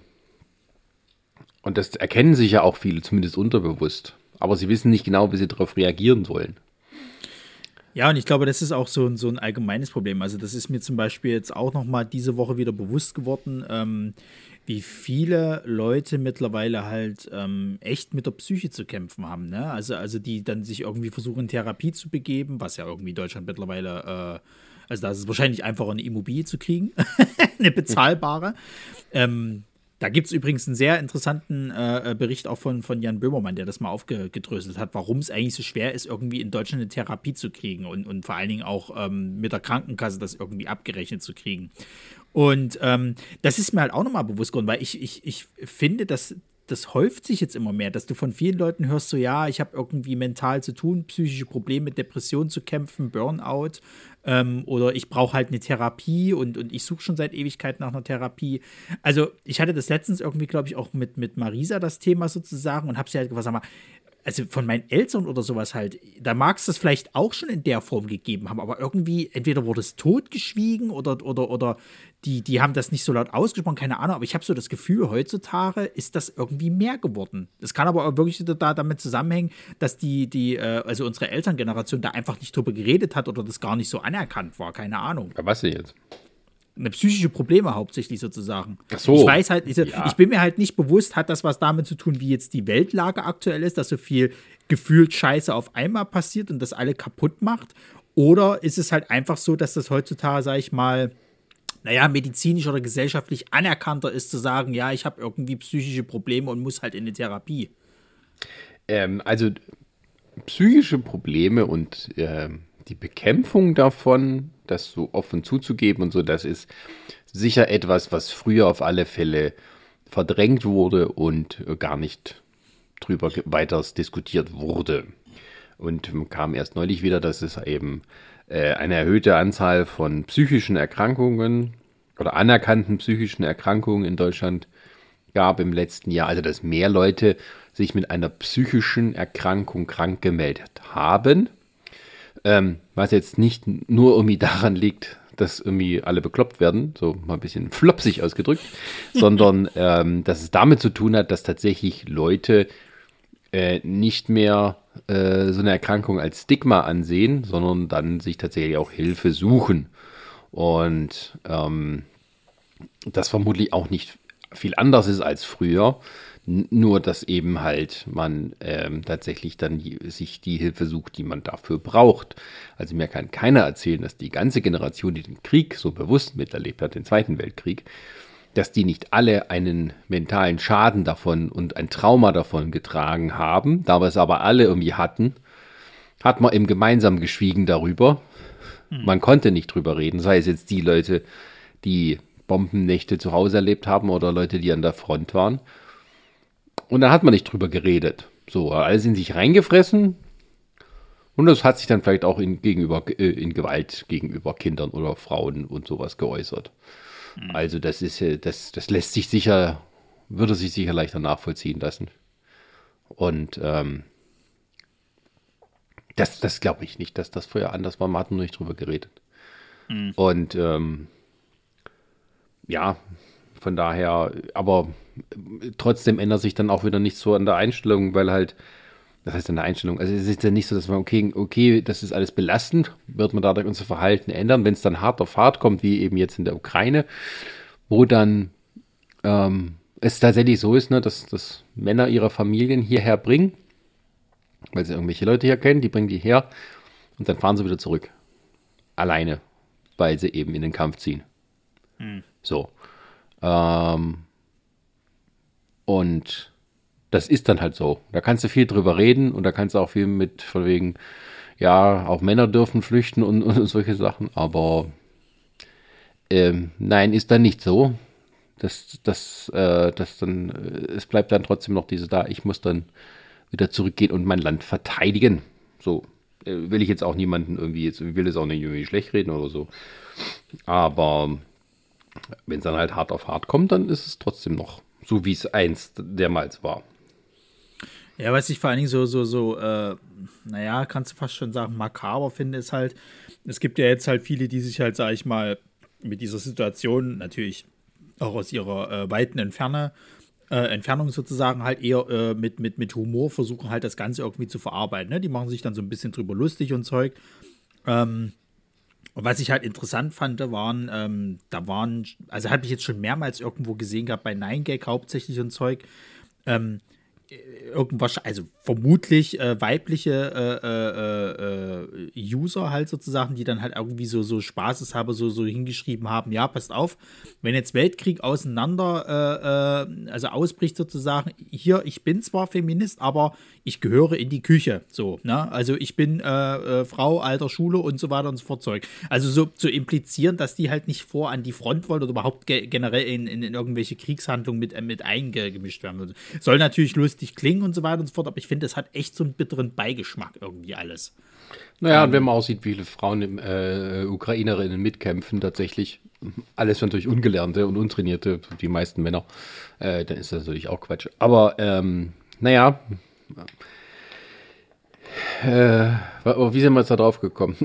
[SPEAKER 2] und das erkennen sich ja auch viele, zumindest unterbewusst. Aber sie wissen nicht genau, wie sie darauf reagieren sollen.
[SPEAKER 1] Ja, und ich glaube, das ist auch so, ein, so ein allgemeines Problem. Also, das ist mir zum Beispiel jetzt auch noch mal diese Woche wieder bewusst geworden, ähm, wie viele Leute mittlerweile halt ähm, echt mit der Psyche zu kämpfen haben. Ne? Also, also, die dann sich irgendwie versuchen, in Therapie zu begeben, was ja irgendwie Deutschland mittlerweile, äh, also da ist es wahrscheinlich einfacher, eine Immobilie zu kriegen, eine bezahlbare. Ähm, da gibt es übrigens einen sehr interessanten äh, äh, Bericht auch von, von Jan Böhmermann, der das mal aufgedröselt hat, warum es eigentlich so schwer ist, irgendwie in Deutschland eine Therapie zu kriegen und, und vor allen Dingen auch ähm, mit der Krankenkasse das irgendwie abgerechnet zu kriegen. Und ähm, das ist mir halt auch nochmal bewusst geworden, weil ich, ich, ich finde, dass das häuft sich jetzt immer mehr, dass du von vielen Leuten hörst, so ja, ich habe irgendwie mental zu tun, psychische Probleme, Depressionen zu kämpfen, Burnout ähm, oder ich brauche halt eine Therapie und, und ich suche schon seit Ewigkeit nach einer Therapie. Also ich hatte das letztens irgendwie, glaube ich, auch mit, mit Marisa das Thema sozusagen und habe sie halt gefragt, sag mal, also von meinen Eltern oder sowas halt, da mag es das vielleicht auch schon in der Form gegeben haben, aber irgendwie, entweder wurde es totgeschwiegen oder, oder, oder die, die haben das nicht so laut ausgesprochen, keine Ahnung, aber ich habe so das Gefühl, heutzutage ist das irgendwie mehr geworden. Das kann aber auch wirklich da damit zusammenhängen, dass die, die, äh, also unsere Elterngeneration da einfach nicht drüber geredet hat oder das gar nicht so anerkannt war, keine Ahnung.
[SPEAKER 2] Was denn jetzt?
[SPEAKER 1] Eine psychische Probleme hauptsächlich sozusagen.
[SPEAKER 2] Ach so.
[SPEAKER 1] Ich weiß halt, ich, ja. ich bin mir halt nicht bewusst, hat das was damit zu tun, wie jetzt die Weltlage aktuell ist, dass so viel gefühlt Scheiße auf einmal passiert und das alle kaputt macht? Oder ist es halt einfach so, dass das heutzutage, sag ich mal, naja, medizinisch oder gesellschaftlich anerkannter ist, zu sagen, ja, ich habe irgendwie psychische Probleme und muss halt in die Therapie?
[SPEAKER 2] Ähm, also psychische Probleme und äh, die Bekämpfung davon das so offen zuzugeben und so, das ist sicher etwas, was früher auf alle Fälle verdrängt wurde und gar nicht drüber weiter diskutiert wurde. Und kam erst neulich wieder, dass es eben äh, eine erhöhte Anzahl von psychischen Erkrankungen oder anerkannten psychischen Erkrankungen in Deutschland gab im letzten Jahr. Also dass mehr Leute sich mit einer psychischen Erkrankung krank gemeldet haben ähm, was jetzt nicht nur irgendwie daran liegt, dass irgendwie alle bekloppt werden, so mal ein bisschen flopsig ausgedrückt, sondern ähm, dass es damit zu tun hat, dass tatsächlich Leute äh, nicht mehr äh, so eine Erkrankung als Stigma ansehen, sondern dann sich tatsächlich auch Hilfe suchen. Und ähm, das vermutlich auch nicht viel anders ist als früher. Nur, dass eben halt man ähm, tatsächlich dann sich die Hilfe sucht, die man dafür braucht. Also mir kann keiner erzählen, dass die ganze Generation, die den Krieg so bewusst miterlebt hat, den Zweiten Weltkrieg, dass die nicht alle einen mentalen Schaden davon und ein Trauma davon getragen haben. Da wir es aber alle irgendwie hatten, hat man eben gemeinsam geschwiegen darüber. Hm. Man konnte nicht drüber reden, sei es jetzt die Leute, die Bombennächte zu Hause erlebt haben oder Leute, die an der Front waren. Und dann hat man nicht drüber geredet. So, alles in sich reingefressen. Und das hat sich dann vielleicht auch in, gegenüber, äh, in Gewalt gegenüber Kindern oder Frauen und sowas geäußert. Mhm. Also das ist, das, das lässt sich sicher, würde sich sicher leichter nachvollziehen lassen. Und ähm, das, das glaube ich nicht, dass das früher anders war. Man hat nur nicht drüber geredet. Mhm. Und ähm, ja, von daher, aber trotzdem ändert sich dann auch wieder nichts so an der Einstellung, weil halt, das heißt an der Einstellung, also es ist ja nicht so, dass man, okay, okay, das ist alles belastend, wird man dadurch unser Verhalten ändern, wenn es dann hart auf hart kommt, wie eben jetzt in der Ukraine, wo dann ähm, es tatsächlich so ist, ne, dass, dass Männer ihre Familien hierher bringen, weil sie irgendwelche Leute hier kennen, die bringen die her und dann fahren sie wieder zurück. Alleine, weil sie eben in den Kampf ziehen. Hm. So. Ähm, und das ist dann halt so. Da kannst du viel drüber reden und da kannst du auch viel mit von wegen, ja, auch Männer dürfen flüchten und, und solche Sachen, aber ähm, nein, ist dann nicht so. Das, das, äh, das dann, äh, es bleibt dann trotzdem noch diese da, ich muss dann wieder zurückgehen und mein Land verteidigen. So. Äh, will ich jetzt auch niemanden irgendwie, jetzt will es auch nicht irgendwie schlecht reden oder so. Aber wenn es dann halt hart auf hart kommt, dann ist es trotzdem noch so, wie es einst dermals war.
[SPEAKER 1] Ja, was ich vor allen Dingen so, so, so, äh, naja, kannst du fast schon sagen, makaber finde, ist halt, es gibt ja jetzt halt viele, die sich halt, sag ich mal, mit dieser Situation natürlich auch aus ihrer äh, weiten Entferne, äh, Entfernung sozusagen halt eher äh, mit, mit, mit Humor versuchen halt das Ganze irgendwie zu verarbeiten. Ne? Die machen sich dann so ein bisschen drüber lustig und Zeug. Ähm, und was ich halt interessant fand, waren, ähm, da waren, also habe ich jetzt schon mehrmals irgendwo gesehen gehabt, bei Nine Gag hauptsächlich und Zeug, ähm, irgendwas, also vermutlich äh, weibliche äh, äh, äh, User halt sozusagen, die dann halt irgendwie so, so Spaßeshaber so, so hingeschrieben haben, ja, passt auf, wenn jetzt Weltkrieg auseinander, äh, äh, also ausbricht sozusagen, hier, ich bin zwar Feminist, aber ich gehöre in die Küche, so, ne, also ich bin Frau alter Schule und so weiter und so fort Zeug. Also so zu implizieren, dass die halt nicht vor an die Front wollen oder überhaupt ge generell in, in, in, irgendwelche Kriegshandlungen mit, mit eingemischt werden. Soll natürlich lustig klingen und so weiter und so fort, aber ich finde, es hat echt so einen bitteren Beigeschmack irgendwie alles.
[SPEAKER 2] Naja, ähm, und wenn man aussieht, wie viele Frauen, im, äh, Ukrainerinnen mitkämpfen, tatsächlich, alles natürlich Ungelernte und Untrainierte, die meisten Männer, äh, dann ist das natürlich auch Quatsch. Aber, ähm, naja, äh, wie sind wir jetzt da drauf gekommen?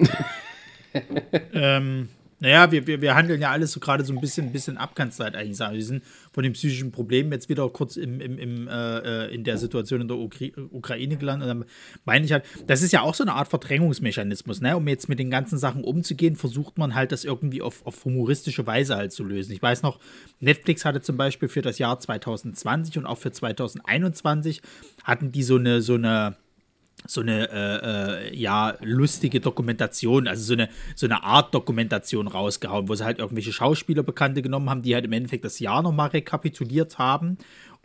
[SPEAKER 1] ähm, naja, wir, wir, wir handeln ja alles so gerade so ein bisschen, bisschen Abkanntzeit eigentlich sagen. Wir sind von den psychischen Problemen jetzt wieder kurz im, im, im, äh, äh in der Situation in der Ukra Ukraine gelandet. Und dann meine ich halt, das ist ja auch so eine Art Verdrängungsmechanismus, ne? Um jetzt mit den ganzen Sachen umzugehen, versucht man halt das irgendwie auf, auf humoristische Weise halt zu lösen. Ich weiß noch, Netflix hatte zum Beispiel für das Jahr 2020 und auch für 2021 hatten die so eine, so eine so eine äh, äh, ja lustige Dokumentation, also so eine so eine Art Dokumentation rausgehauen, wo sie halt irgendwelche Schauspieler Bekannte genommen haben, die halt im Endeffekt das Jahr nochmal rekapituliert haben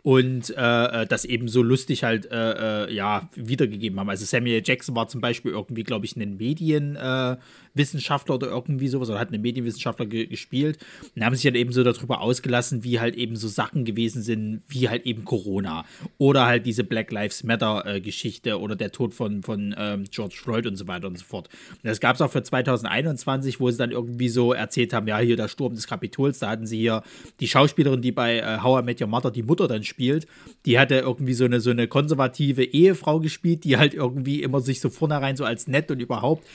[SPEAKER 1] und äh, äh, das eben so lustig halt äh, äh, ja wiedergegeben haben. Also Samuel Jackson war zum Beispiel irgendwie, glaube ich, ein Medienwissenschaftler äh, oder irgendwie sowas, oder hat einen Medienwissenschaftler ge gespielt und haben sich halt eben so darüber ausgelassen, wie halt eben so Sachen gewesen sind, wie halt eben Corona oder halt diese Black Lives Matter äh, Geschichte oder der Tod von, von ähm, George Floyd und so weiter und so fort. Und das gab es auch für 2021, wo sie dann irgendwie so erzählt haben, ja, hier der Sturm des Kapitols, da hatten sie hier die Schauspielerin, die bei How I Met Your Mother die Mutter dann gespielt. Die hatte irgendwie so eine, so eine konservative Ehefrau gespielt, die halt irgendwie immer sich so vornherein so als nett und überhaupt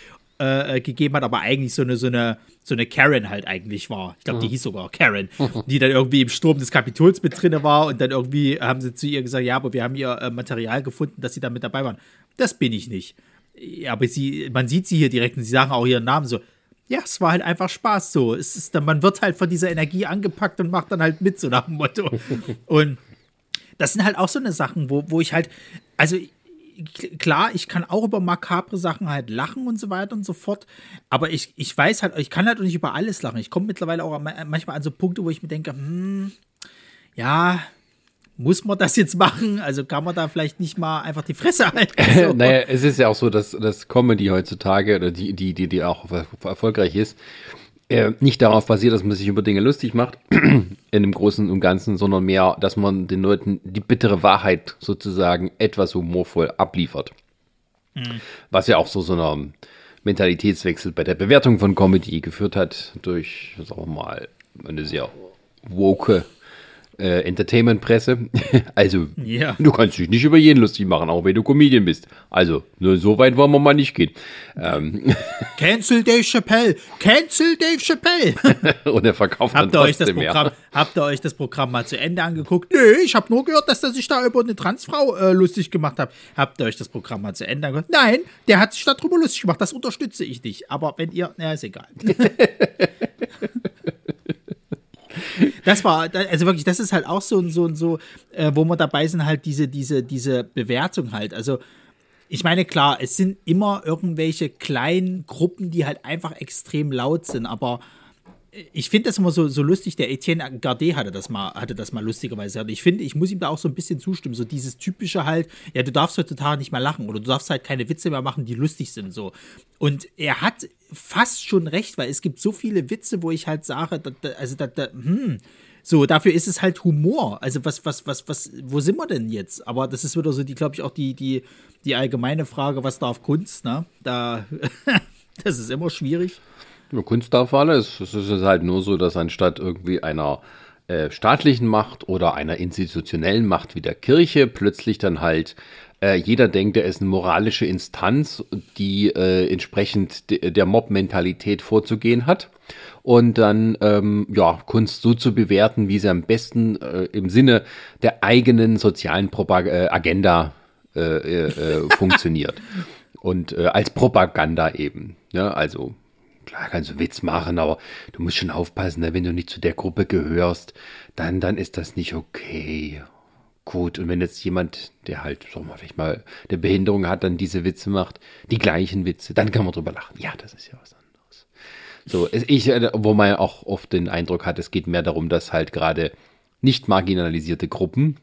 [SPEAKER 1] äh, äh gegeben hat, aber eigentlich so eine, so eine, so eine Karen halt eigentlich war. Ich glaube, die mhm. hieß sogar Karen, die dann irgendwie im Sturm des Kapitols mit drin war und dann irgendwie haben sie zu ihr gesagt, ja, aber wir haben ihr äh, Material gefunden, dass sie da mit dabei waren. Das bin ich nicht. Ja, aber sie, man sieht sie hier direkt und sie sagen auch ihren Namen so. Ja, es war halt einfach Spaß so. Es ist dann, man wird halt von dieser Energie angepackt und macht dann halt mit, so nach dem Motto. Und das sind halt auch so eine Sachen, wo, wo ich halt, also klar, ich kann auch über makabre Sachen halt lachen und so weiter und so fort, aber ich, ich weiß halt, ich kann halt auch nicht über alles lachen. Ich komme mittlerweile auch manchmal an so Punkte, wo ich mir denke, hm, ja, muss man das jetzt machen? Also kann man da vielleicht nicht mal einfach die Fresse halten?
[SPEAKER 2] So. naja, es ist ja auch so, dass das Comedy heutzutage, oder die, die, die, die auch erfolgreich ist, äh, nicht darauf basiert, dass man sich über Dinge lustig macht, in dem Großen und Ganzen, sondern mehr, dass man den Leuten die bittere Wahrheit sozusagen etwas humorvoll abliefert. Mhm. Was ja auch so so einer Mentalitätswechsel bei der Bewertung von Comedy geführt hat, durch, sagen wir mal, eine sehr woke äh, Entertainment-Presse. also, ja. du kannst dich nicht über jeden lustig machen, auch wenn du Comedian bist. Also, nur so weit wollen wir mal nicht gehen. Ähm.
[SPEAKER 1] Cancel Dave Chappelle! Cancel Dave Chappelle!
[SPEAKER 2] Und er verkauft
[SPEAKER 1] habt
[SPEAKER 2] dann
[SPEAKER 1] ihr euch das Programm, mehr. Habt ihr euch das Programm mal zu Ende angeguckt? Nee, ich habe nur gehört, dass er sich da über eine Transfrau äh, lustig gemacht hat. Habt ihr euch das Programm mal zu Ende angeguckt? Nein, der hat sich darüber lustig gemacht. Das unterstütze ich nicht. Aber wenn ihr, na, ist egal. Das war, also wirklich, das ist halt auch so und so und so, äh, wo wir dabei sind, halt diese, diese, diese Bewertung halt. Also, ich meine, klar, es sind immer irgendwelche kleinen Gruppen, die halt einfach extrem laut sind, aber ich finde das immer so, so lustig. Der Etienne Gardet hatte das mal, hatte das mal lustigerweise. Ich finde, ich muss ihm da auch so ein bisschen zustimmen. So dieses typische halt, ja, du darfst heutzutage nicht mehr lachen oder du darfst halt keine Witze mehr machen, die lustig sind. So. Und er hat fast schon recht, weil es gibt so viele Witze, wo ich halt sage, da, da, also da, hm, So, dafür ist es halt Humor. Also was, was, was, was, wo sind wir denn jetzt? Aber das ist wieder so die, glaube ich, auch die, die, die allgemeine Frage, was darf Kunst, ne? Da, das ist immer schwierig.
[SPEAKER 2] Ja, Kunst darf alles. Es ist halt nur so, dass anstatt irgendwie einer äh, staatlichen Macht oder einer institutionellen Macht wie der Kirche plötzlich dann halt äh, jeder denkt, er ist eine moralische Instanz, die äh, entsprechend de der Mob-Mentalität vorzugehen hat und dann ähm, ja Kunst so zu bewerten, wie sie am besten äh, im Sinne der eigenen sozialen Propag äh, Agenda äh, äh, funktioniert und als Propaganda eben. Ja, also klar kannst du Witz machen, aber du musst schon aufpassen, ne? wenn du nicht zu der Gruppe gehörst, dann, dann ist das nicht okay. Gut, und wenn jetzt jemand, der halt, sag mal, vielleicht mal eine Behinderung hat, dann diese Witze macht, die gleichen Witze, dann kann man drüber lachen. Ja, das ist ja was anderes. So, ich, äh, wo man auch oft den Eindruck hat, es geht mehr darum, dass halt gerade nicht marginalisierte Gruppen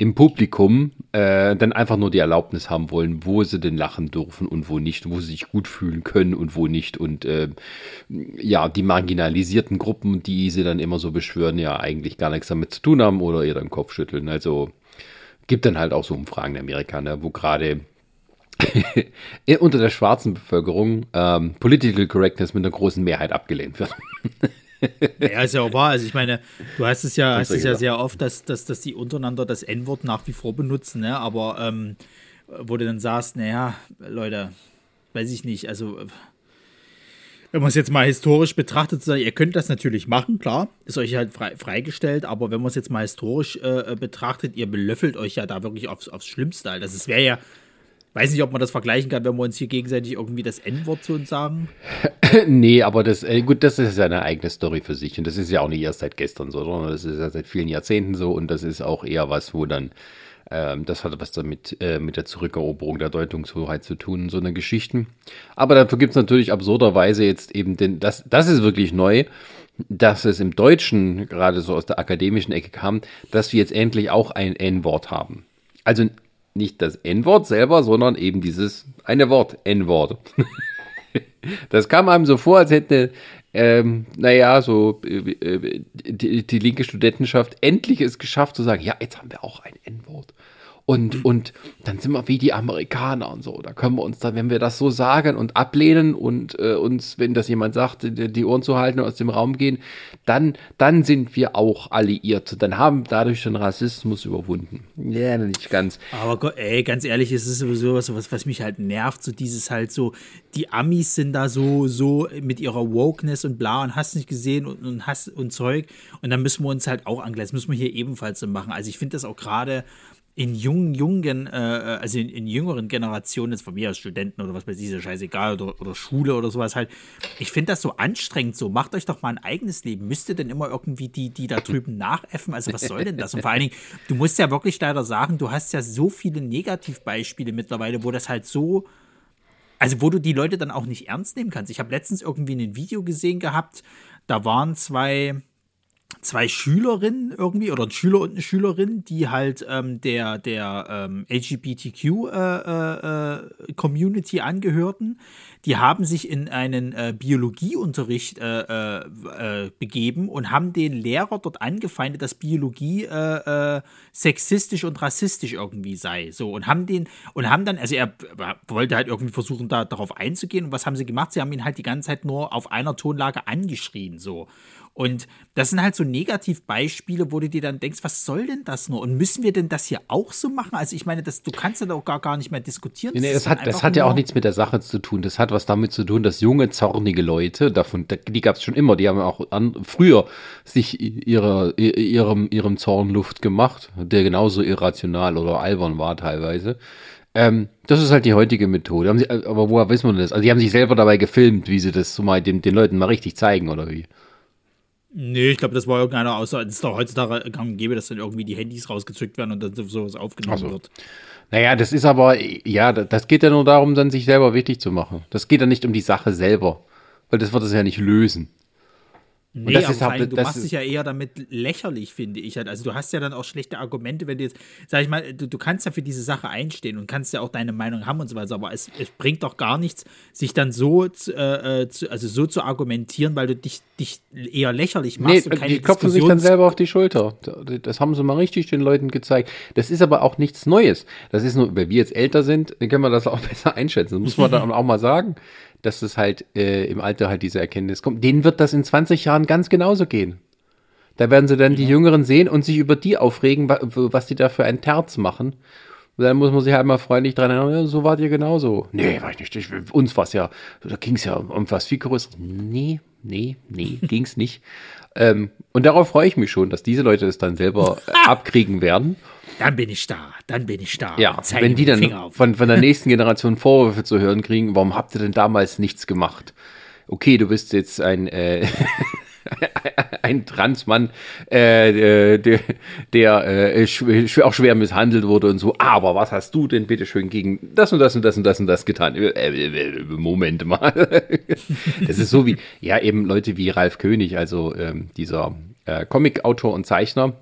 [SPEAKER 2] im Publikum äh, dann einfach nur die Erlaubnis haben wollen, wo sie denn lachen dürfen und wo nicht, wo sie sich gut fühlen können und wo nicht. Und äh, ja, die marginalisierten Gruppen, die sie dann immer so beschwören, ja eigentlich gar nichts damit zu tun haben oder ihr dann Kopf schütteln. Also gibt dann halt auch so Umfragen in Amerika, ne, wo gerade unter der schwarzen Bevölkerung ähm, Political Correctness mit einer großen Mehrheit abgelehnt wird.
[SPEAKER 1] Ja, ist ja auch wahr. Also ich meine, du hast es ja, hast es ja sehr oft, dass, dass, dass die untereinander das N-Wort nach wie vor benutzen, ne? Aber ähm, wo du dann sagst, naja, Leute, weiß ich nicht, also wenn man es jetzt mal historisch betrachtet, ihr könnt das natürlich machen, klar, ist euch halt frei, freigestellt, aber wenn man es jetzt mal historisch äh, betrachtet, ihr belöffelt euch ja da wirklich aufs, aufs Schlimmste. Also es wäre ja, Weiß nicht, ob man das vergleichen kann, wenn wir uns hier gegenseitig irgendwie das N-Wort zu uns sagen.
[SPEAKER 2] nee, aber das, äh, gut, das ist ja eine eigene Story für sich. Und das ist ja auch nicht erst seit gestern so, sondern das ist ja seit vielen Jahrzehnten so. Und das ist auch eher was, wo dann, ähm, das hat was damit äh, mit der Zurückeroberung der Deutungshoheit zu tun, so eine Geschichten. Aber dafür gibt es natürlich absurderweise jetzt eben den, das, das ist wirklich neu dass es im Deutschen gerade so aus der akademischen Ecke kam, dass wir jetzt endlich auch ein N-Wort haben. Also nicht das N-Wort selber, sondern eben dieses eine Wort, N-Wort. das kam einem so vor, als hätte, ähm, naja, so äh, äh, die, die linke Studentenschaft endlich es geschafft zu sagen, ja, jetzt haben wir auch ein N-Wort. Und, mhm. und dann sind wir wie die Amerikaner und so. Da können wir uns dann, wenn wir das so sagen und ablehnen und äh, uns, wenn das jemand sagt, die, die Ohren zu halten und aus dem Raum gehen, dann, dann sind wir auch alliiert. Dann haben dadurch den Rassismus überwunden. Ja, nicht ganz.
[SPEAKER 1] Aber ey, ganz ehrlich, es ist sowieso was, was, was mich halt nervt, so dieses halt so, die Amis sind da so, so mit ihrer Wokeness und bla und hast nicht gesehen und, und hast und Zeug. Und dann müssen wir uns halt auch angleichen. Das müssen wir hier ebenfalls so machen. Also ich finde das auch gerade in jungen, jungen, äh, also in, in, jüngeren Generationen, jetzt von mir als Studenten oder was weiß ich, ist ja scheißegal, oder, oder Schule oder sowas halt, ich finde das so anstrengend so. Macht euch doch mal ein eigenes Leben. Müsst ihr denn immer irgendwie die, die da drüben nachäffen? Also was soll denn das? Und vor allen Dingen, du musst ja wirklich leider sagen, du hast ja so viele Negativbeispiele mittlerweile, wo das halt so, also wo du die Leute dann auch nicht ernst nehmen kannst. Ich habe letztens irgendwie ein Video gesehen gehabt, da waren zwei, zwei Schülerinnen irgendwie oder ein Schüler und eine Schülerin, die halt ähm, der der ähm, LGBTQ äh, äh, äh, angehörten. Die haben sich in einen äh, Biologieunterricht äh, äh, begeben und haben den Lehrer dort angefeindet, dass Biologie sexistisch und rassistisch irgendwie sei. So und haben den und haben dann, also er wollte halt irgendwie versuchen, da darauf einzugehen. Und was haben sie gemacht? Sie haben ihn halt die ganze Zeit nur auf einer Tonlage angeschrien so. Und das sind halt so Negativbeispiele, wo du dir dann denkst, was soll denn das nur? Und müssen wir denn das hier auch so machen? Also ich meine, das, du kannst ja doch gar, gar nicht mehr diskutieren.
[SPEAKER 2] Das, nee, das hat, das hat ja auch nichts mit der Sache zu tun. Das hat was damit zu tun, dass junge, zornige Leute, davon, die gab es schon immer, die haben auch an, früher sich ihre, ihrem, ihrem Zorn Luft gemacht, der genauso irrational oder albern war teilweise. Ähm, das ist halt die heutige Methode. Sie, aber woher wissen wir das? Also die haben sich selber dabei gefilmt, wie sie das so mal den, den Leuten mal richtig zeigen, oder wie?
[SPEAKER 1] Nee, ich glaube, das war irgendeiner außer, es ist doch heutzutage gang und gäbe, dass dann irgendwie die Handys rausgezückt werden und dann sowas aufgenommen so. wird.
[SPEAKER 2] Naja, das ist aber, ja, das geht ja nur darum, dann sich selber wichtig zu machen. Das geht ja nicht um die Sache selber, weil das wird es ja nicht lösen.
[SPEAKER 1] Nee, aber ist halt, du machst dich ja eher damit lächerlich, finde ich. Halt. Also du hast ja dann auch schlechte Argumente, wenn du jetzt, sag ich mal, du, du kannst ja für diese Sache einstehen und kannst ja auch deine Meinung haben und so weiter, aber es, es bringt doch gar nichts, sich dann so zu, äh, zu, also so zu argumentieren, weil du dich, dich eher lächerlich machst
[SPEAKER 2] nee, und keine die klopfen sich dann selber auf die Schulter. Das haben sie mal richtig den Leuten gezeigt. Das ist aber auch nichts Neues. Das ist nur, weil wir jetzt älter sind, dann können wir das auch besser einschätzen. Das muss man dann auch mal sagen dass es halt äh, im Alter halt diese Erkenntnis kommt. Denen wird das in 20 Jahren ganz genauso gehen. Da werden sie dann ja. die Jüngeren sehen und sich über die aufregen, was die da für ein Terz machen. Und dann muss man sich halt mal freundlich dran erinnern, ja, so wart ihr genauso. Nee, war ich nicht. Ich, uns war es ja, da ging es ja um was viel größeres. Nee, nee, nee, ging es nicht. Ähm, und darauf freue ich mich schon, dass diese Leute es dann selber äh, abkriegen werden
[SPEAKER 1] dann bin ich da, dann bin ich da.
[SPEAKER 2] Ja, wenn die dann von, von der nächsten Generation Vorwürfe zu hören kriegen, warum habt ihr denn damals nichts gemacht? Okay, du bist jetzt ein, äh, ein Transmann, äh, der, der äh, auch schwer misshandelt wurde und so. Aber was hast du denn bitte schön gegen das und das und das und das und das getan? Äh, äh, äh Moment mal. das ist so wie, ja, eben Leute wie Ralf König, also ähm, dieser äh, Comic-Autor und Zeichner,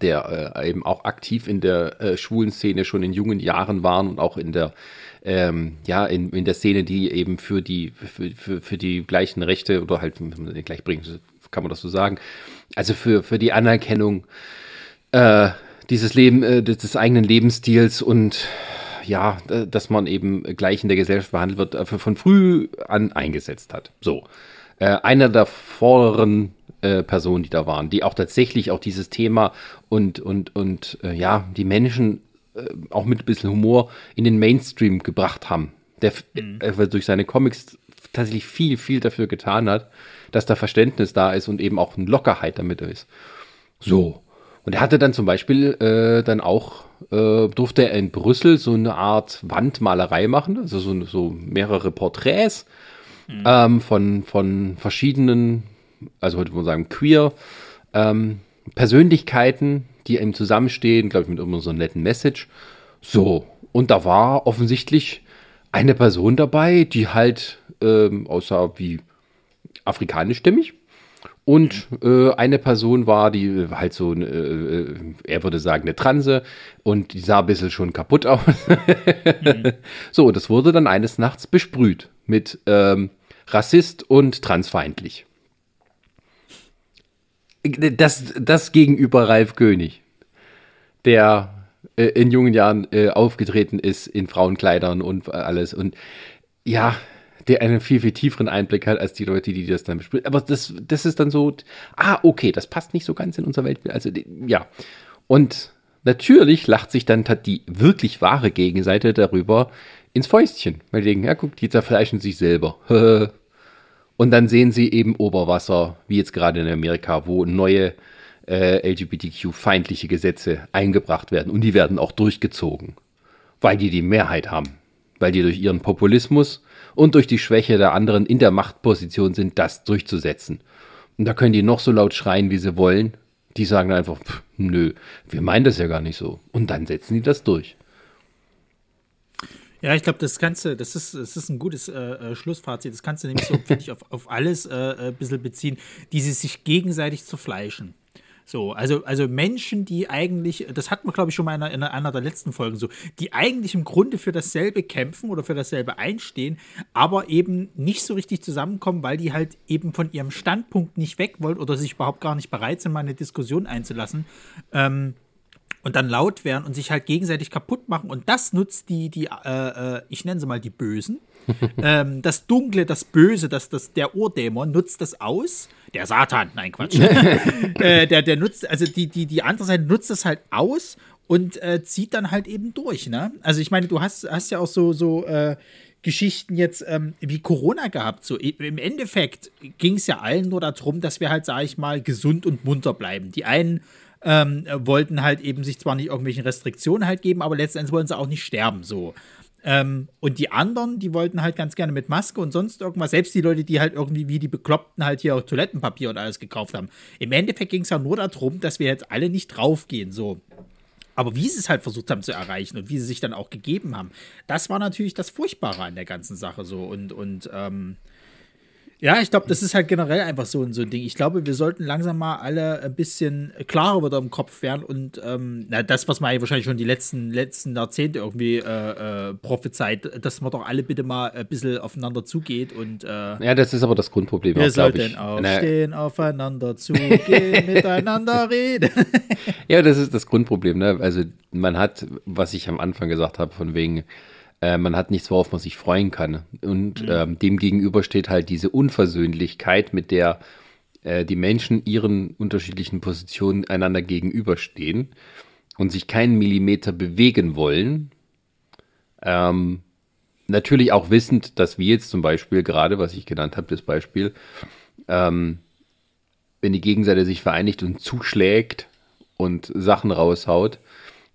[SPEAKER 2] der äh, eben auch aktiv in der äh, schwulen Szene schon in jungen Jahren waren und auch in der ähm, ja in, in der Szene, die eben für die für, für, für die gleichen Rechte oder halt gleich bringen, kann man das so sagen, also für für die Anerkennung äh, dieses Leben äh, des eigenen Lebensstils und ja, dass man eben gleich in der Gesellschaft behandelt wird, äh, von früh an eingesetzt hat. So. Äh, einer der vorderen äh, Personen, die da waren, die auch tatsächlich auch dieses Thema und, und, und äh, ja, die Menschen äh, auch mit ein bisschen Humor in den Mainstream gebracht haben. Der mhm. äh, durch seine Comics tatsächlich viel, viel dafür getan hat, dass da Verständnis da ist und eben auch eine Lockerheit damit ist. So. Und er hatte dann zum Beispiel äh, dann auch, äh, durfte er in Brüssel so eine Art Wandmalerei machen, also so, so mehrere Porträts mhm. ähm, von, von verschiedenen also heute würde man sagen queer, ähm, Persönlichkeiten, die eben zusammenstehen, glaube ich, mit immer so netten Message. So, und da war offensichtlich eine Person dabei, die halt ähm, aussah wie afrikanischstämmig. Und äh, eine Person war, die halt so, äh, äh, er würde sagen, eine Transe und die sah ein bisschen schon kaputt aus. mhm. So, das wurde dann eines Nachts besprüht mit ähm, Rassist und transfeindlich. Das, das gegenüber Ralf König, der äh, in jungen Jahren äh, aufgetreten ist in Frauenkleidern und alles. Und ja, der einen viel, viel tieferen Einblick hat als die Leute, die das dann besprechen. Aber das, das ist dann so, ah, okay, das passt nicht so ganz in unser Weltbild. Also, ja. Und natürlich lacht sich dann die wirklich wahre Gegenseite darüber ins Fäustchen. Weil die denken, ja, guck, die zerfleischen sich selber. Und dann sehen sie eben Oberwasser, wie jetzt gerade in Amerika, wo neue äh, LGBTQ-feindliche Gesetze eingebracht werden. Und die werden auch durchgezogen, weil die die Mehrheit haben. Weil die durch ihren Populismus und durch die Schwäche der anderen in der Machtposition sind, das durchzusetzen. Und da können die noch so laut schreien, wie sie wollen. Die sagen einfach, pff, nö, wir meinen das ja gar nicht so. Und dann setzen die das durch.
[SPEAKER 1] Ja, ich glaube, das kannst du, das ist, das ist ein gutes äh, äh Schlussfazit. Das kannst du nämlich so, finde ich, auf, auf alles äh, ein bisschen beziehen, die sie sich gegenseitig zerfleischen. So, also, also Menschen, die eigentlich, das hat man, glaube ich, schon mal in einer, in einer der letzten Folgen so, die eigentlich im Grunde für dasselbe kämpfen oder für dasselbe einstehen, aber eben nicht so richtig zusammenkommen, weil die halt eben von ihrem Standpunkt nicht weg wollen oder sich überhaupt gar nicht bereit sind, mal eine Diskussion einzulassen. Ähm, und dann laut werden und sich halt gegenseitig kaputt machen. Und das nutzt die, die äh, äh ich nenne sie mal die Bösen. ähm, das Dunkle, das Böse, das, das, der Urdämon nutzt das aus. Der Satan, nein, Quatsch. äh, der, der nutzt, also die, die, die andere Seite nutzt das halt aus und äh, zieht dann halt eben durch, ne? Also ich meine, du hast, hast ja auch so, so äh, Geschichten jetzt ähm, wie Corona gehabt. So im Endeffekt ging es ja allen nur darum, dass wir halt, sag ich mal, gesund und munter bleiben. Die einen ähm, wollten halt eben sich zwar nicht irgendwelchen Restriktionen halt geben, aber letztendlich wollen sie auch nicht sterben, so. Ähm, und die anderen, die wollten halt ganz gerne mit Maske und sonst irgendwas, selbst die Leute, die halt irgendwie wie die Bekloppten halt hier auch Toilettenpapier und alles gekauft haben. Im Endeffekt ging es ja nur darum, dass wir jetzt alle nicht draufgehen, so. Aber wie sie es halt versucht haben zu erreichen und wie sie sich dann auch gegeben haben, das war natürlich das Furchtbare an der ganzen Sache so. Und, und ähm, Ja, ich glaube, das ist halt generell einfach so, so ein Ding. Ich glaube, wir sollten langsam mal alle ein bisschen klarer wieder im Kopf werden und ähm, na, das, was man wahrscheinlich schon die letzten, letzten Jahrzehnte irgendwie äh, äh, prophezeit, dass man doch alle bitte mal ein bisschen aufeinander zugeht und äh,
[SPEAKER 2] Ja, das ist aber das Grundproblem.
[SPEAKER 1] wir
[SPEAKER 2] auch, glaub
[SPEAKER 1] sollten
[SPEAKER 2] ich.
[SPEAKER 1] aufstehen, aufeinander zugehen, miteinander reden.
[SPEAKER 2] Ja, das ist das Grundproblem. Ne? Also man hat, was ich am Anfang gesagt habe, von wegen, äh, man hat nichts, worauf man sich freuen kann. Und ähm, dem gegenüber steht halt diese Unversöhnlichkeit, mit der äh, die Menschen ihren unterschiedlichen Positionen einander gegenüberstehen und sich keinen Millimeter bewegen wollen. Ähm, natürlich auch wissend, dass wir jetzt zum Beispiel gerade, was ich genannt habe, das Beispiel, ähm, wenn die Gegenseite sich vereinigt und zuschlägt und Sachen raushaut,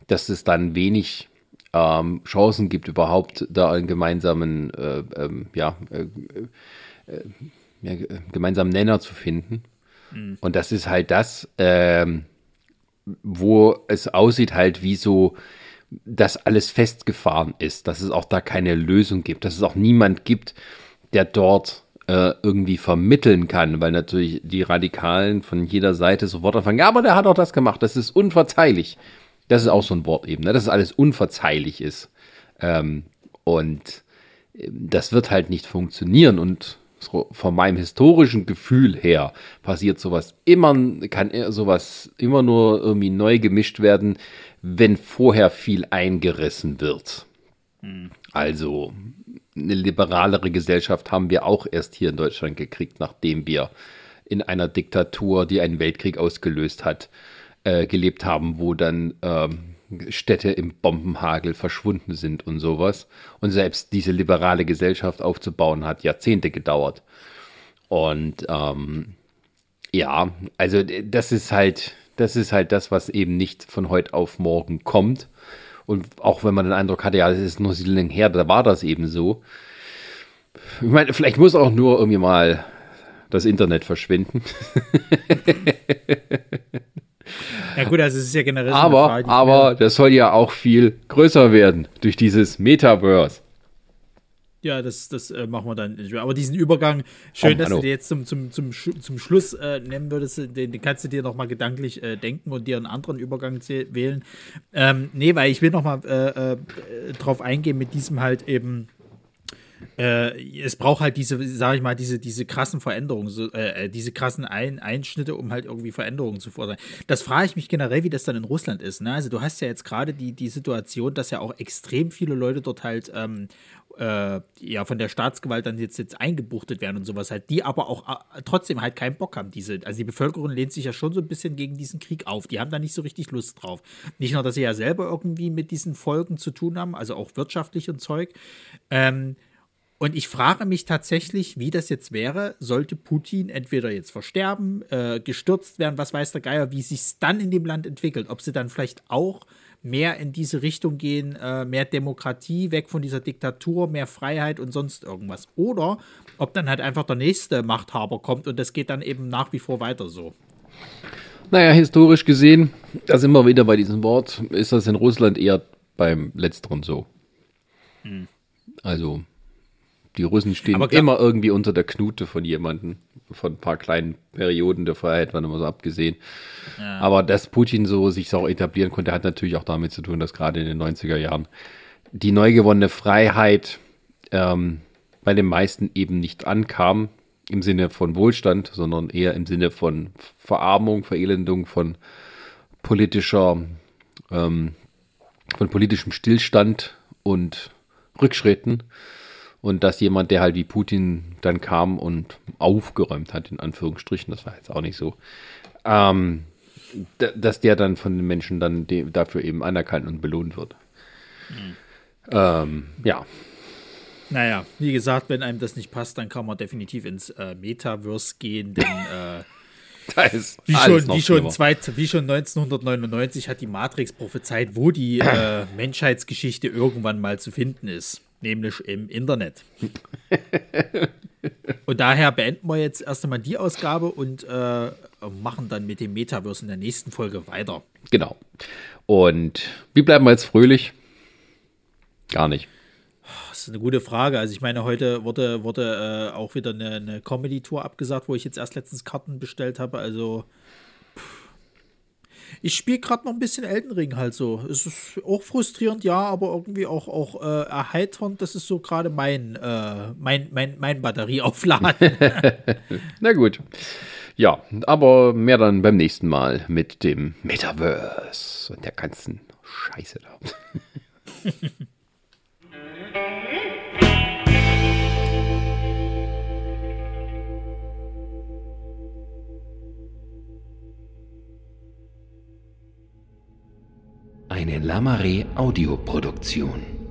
[SPEAKER 2] dass es dann wenig ähm, Chancen gibt, überhaupt da einen gemeinsamen, äh, ähm, ja, äh, äh, ja, äh, gemeinsamen Nenner zu finden. Und das ist halt das, ähm, wo es aussieht halt wie so, dass alles festgefahren ist, dass es auch da keine Lösung gibt, dass es auch niemand gibt, der dort äh, irgendwie vermitteln kann, weil natürlich die Radikalen von jeder Seite sofort anfangen, ja, aber der hat auch das gemacht, das ist unverzeihlich. Das ist auch so ein Wort eben, ne? dass es alles unverzeihlich ist. Ähm, und ähm, das wird halt nicht funktionieren und so von meinem historischen Gefühl her passiert sowas immer, kann sowas immer nur irgendwie neu gemischt werden, wenn vorher viel eingerissen wird. Also eine liberalere Gesellschaft haben wir auch erst hier in Deutschland gekriegt, nachdem wir in einer Diktatur, die einen Weltkrieg ausgelöst hat, äh, gelebt haben, wo dann ähm, Städte im Bombenhagel verschwunden sind und sowas. Und selbst diese liberale Gesellschaft aufzubauen hat Jahrzehnte gedauert. Und ähm, ja, also das ist halt, das ist halt das, was eben nicht von heute auf morgen kommt. Und auch wenn man den Eindruck hatte, ja, das ist nur so lange her, da war das eben so. Ich meine, vielleicht muss auch nur irgendwie mal das Internet verschwinden.
[SPEAKER 1] Ja gut, also es ist ja generell
[SPEAKER 2] aber,
[SPEAKER 1] Frage,
[SPEAKER 2] aber das soll ja auch viel größer werden durch dieses Metaverse.
[SPEAKER 1] Ja, das, das äh, machen wir dann. Aber diesen Übergang, schön,
[SPEAKER 2] Oh,
[SPEAKER 1] dass
[SPEAKER 2] hallo.
[SPEAKER 1] du dir jetzt zum, zum, zum, zum Schluss äh, nennen würdest, den, den kannst du dir noch mal gedanklich äh, denken und dir einen anderen Übergang wählen. Ähm, nee, weil ich will noch mal äh, äh, drauf eingehen mit diesem halt eben äh, es braucht halt diese, sage ich mal, diese, diese krassen Veränderungen, so, äh, äh, diese krassen Ein Einschnitte, um halt irgendwie Veränderungen zu fordern. Das frage ich mich generell, wie das dann in Russland ist. Ne? Also du hast ja jetzt gerade die, die Situation, dass ja auch extrem viele Leute dort halt ähm, äh, ja von der Staatsgewalt dann jetzt, jetzt eingebuchtet werden und sowas halt, die aber auch äh, trotzdem halt keinen Bock haben. Diese, also die Bevölkerung lehnt sich ja schon so ein bisschen gegen diesen Krieg auf. Die haben da nicht so richtig Lust drauf. Nicht nur, dass sie ja selber irgendwie mit diesen Folgen zu tun haben, also auch wirtschaftlich und Zeug. Ähm, und ich frage mich tatsächlich, wie das jetzt wäre, sollte Putin entweder jetzt versterben, äh, gestürzt werden, was weiß der Geier, wie sich dann in dem Land entwickelt. Ob sie dann vielleicht auch mehr in diese Richtung gehen, äh, mehr Demokratie, weg von dieser Diktatur, mehr Freiheit und sonst irgendwas. Oder ob dann halt einfach der nächste Machthaber kommt und das geht dann eben nach wie vor weiter so.
[SPEAKER 2] Naja, historisch gesehen, da sind wir wieder bei diesem Wort, ist das in Russland eher beim Letzteren so. Also, die Russen stehen
[SPEAKER 1] klar-
[SPEAKER 2] immer irgendwie unter der Knute von jemandem, von ein paar kleinen Perioden der Freiheit, waren immer so abgesehen. Aber dass Putin so sich auch etablieren konnte, hat natürlich auch damit zu tun, dass gerade in den 90er Jahren die neu gewonnene Freiheit ähm, bei den meisten eben nicht ankam, im Sinne von Wohlstand, sondern eher im Sinne von Verarmung, Verelendung, von politischer, ähm, von politischem Stillstand und Rückschritten. Und dass jemand, der halt wie Putin dann kam und aufgeräumt hat, in Anführungsstrichen, das war jetzt auch nicht so, ähm, dass der dann von den Menschen dann dafür eben anerkannt und belohnt wird. Ähm, ja,
[SPEAKER 1] Naja, wie gesagt, wenn einem das nicht passt, dann kann man definitiv ins äh, Metaverse gehen, denn äh,
[SPEAKER 2] da ist
[SPEAKER 1] Wie schon, wie, schon zweit, wie schon 1999 hat die Matrix prophezeit, wo die äh, Menschheitsgeschichte irgendwann mal zu finden ist. Nämlich im Internet. und daher beenden wir jetzt erst einmal die Ausgabe und äh, machen dann mit dem Metaverse in der nächsten Folge weiter.
[SPEAKER 2] Genau. Und wie bleiben wir jetzt fröhlich? Gar nicht.
[SPEAKER 1] ist eine gute Frage. Also ich meine, heute wurde, wurde äh, auch wieder eine, eine Comedy-Tour abgesagt, wo ich jetzt erst letztens Karten bestellt habe. Also ich spiele gerade noch ein bisschen Elden Ring halt so. Es ist auch frustrierend, ja, aber irgendwie auch, auch äh, erheiternd. Das ist so gerade mein, äh, mein, mein, mein Batterieaufladen.
[SPEAKER 2] Na gut. Ja, aber mehr dann beim nächsten Mal mit dem Metaverse und der ganzen Scheiße da.
[SPEAKER 3] Eine Lamare Audioproduktion.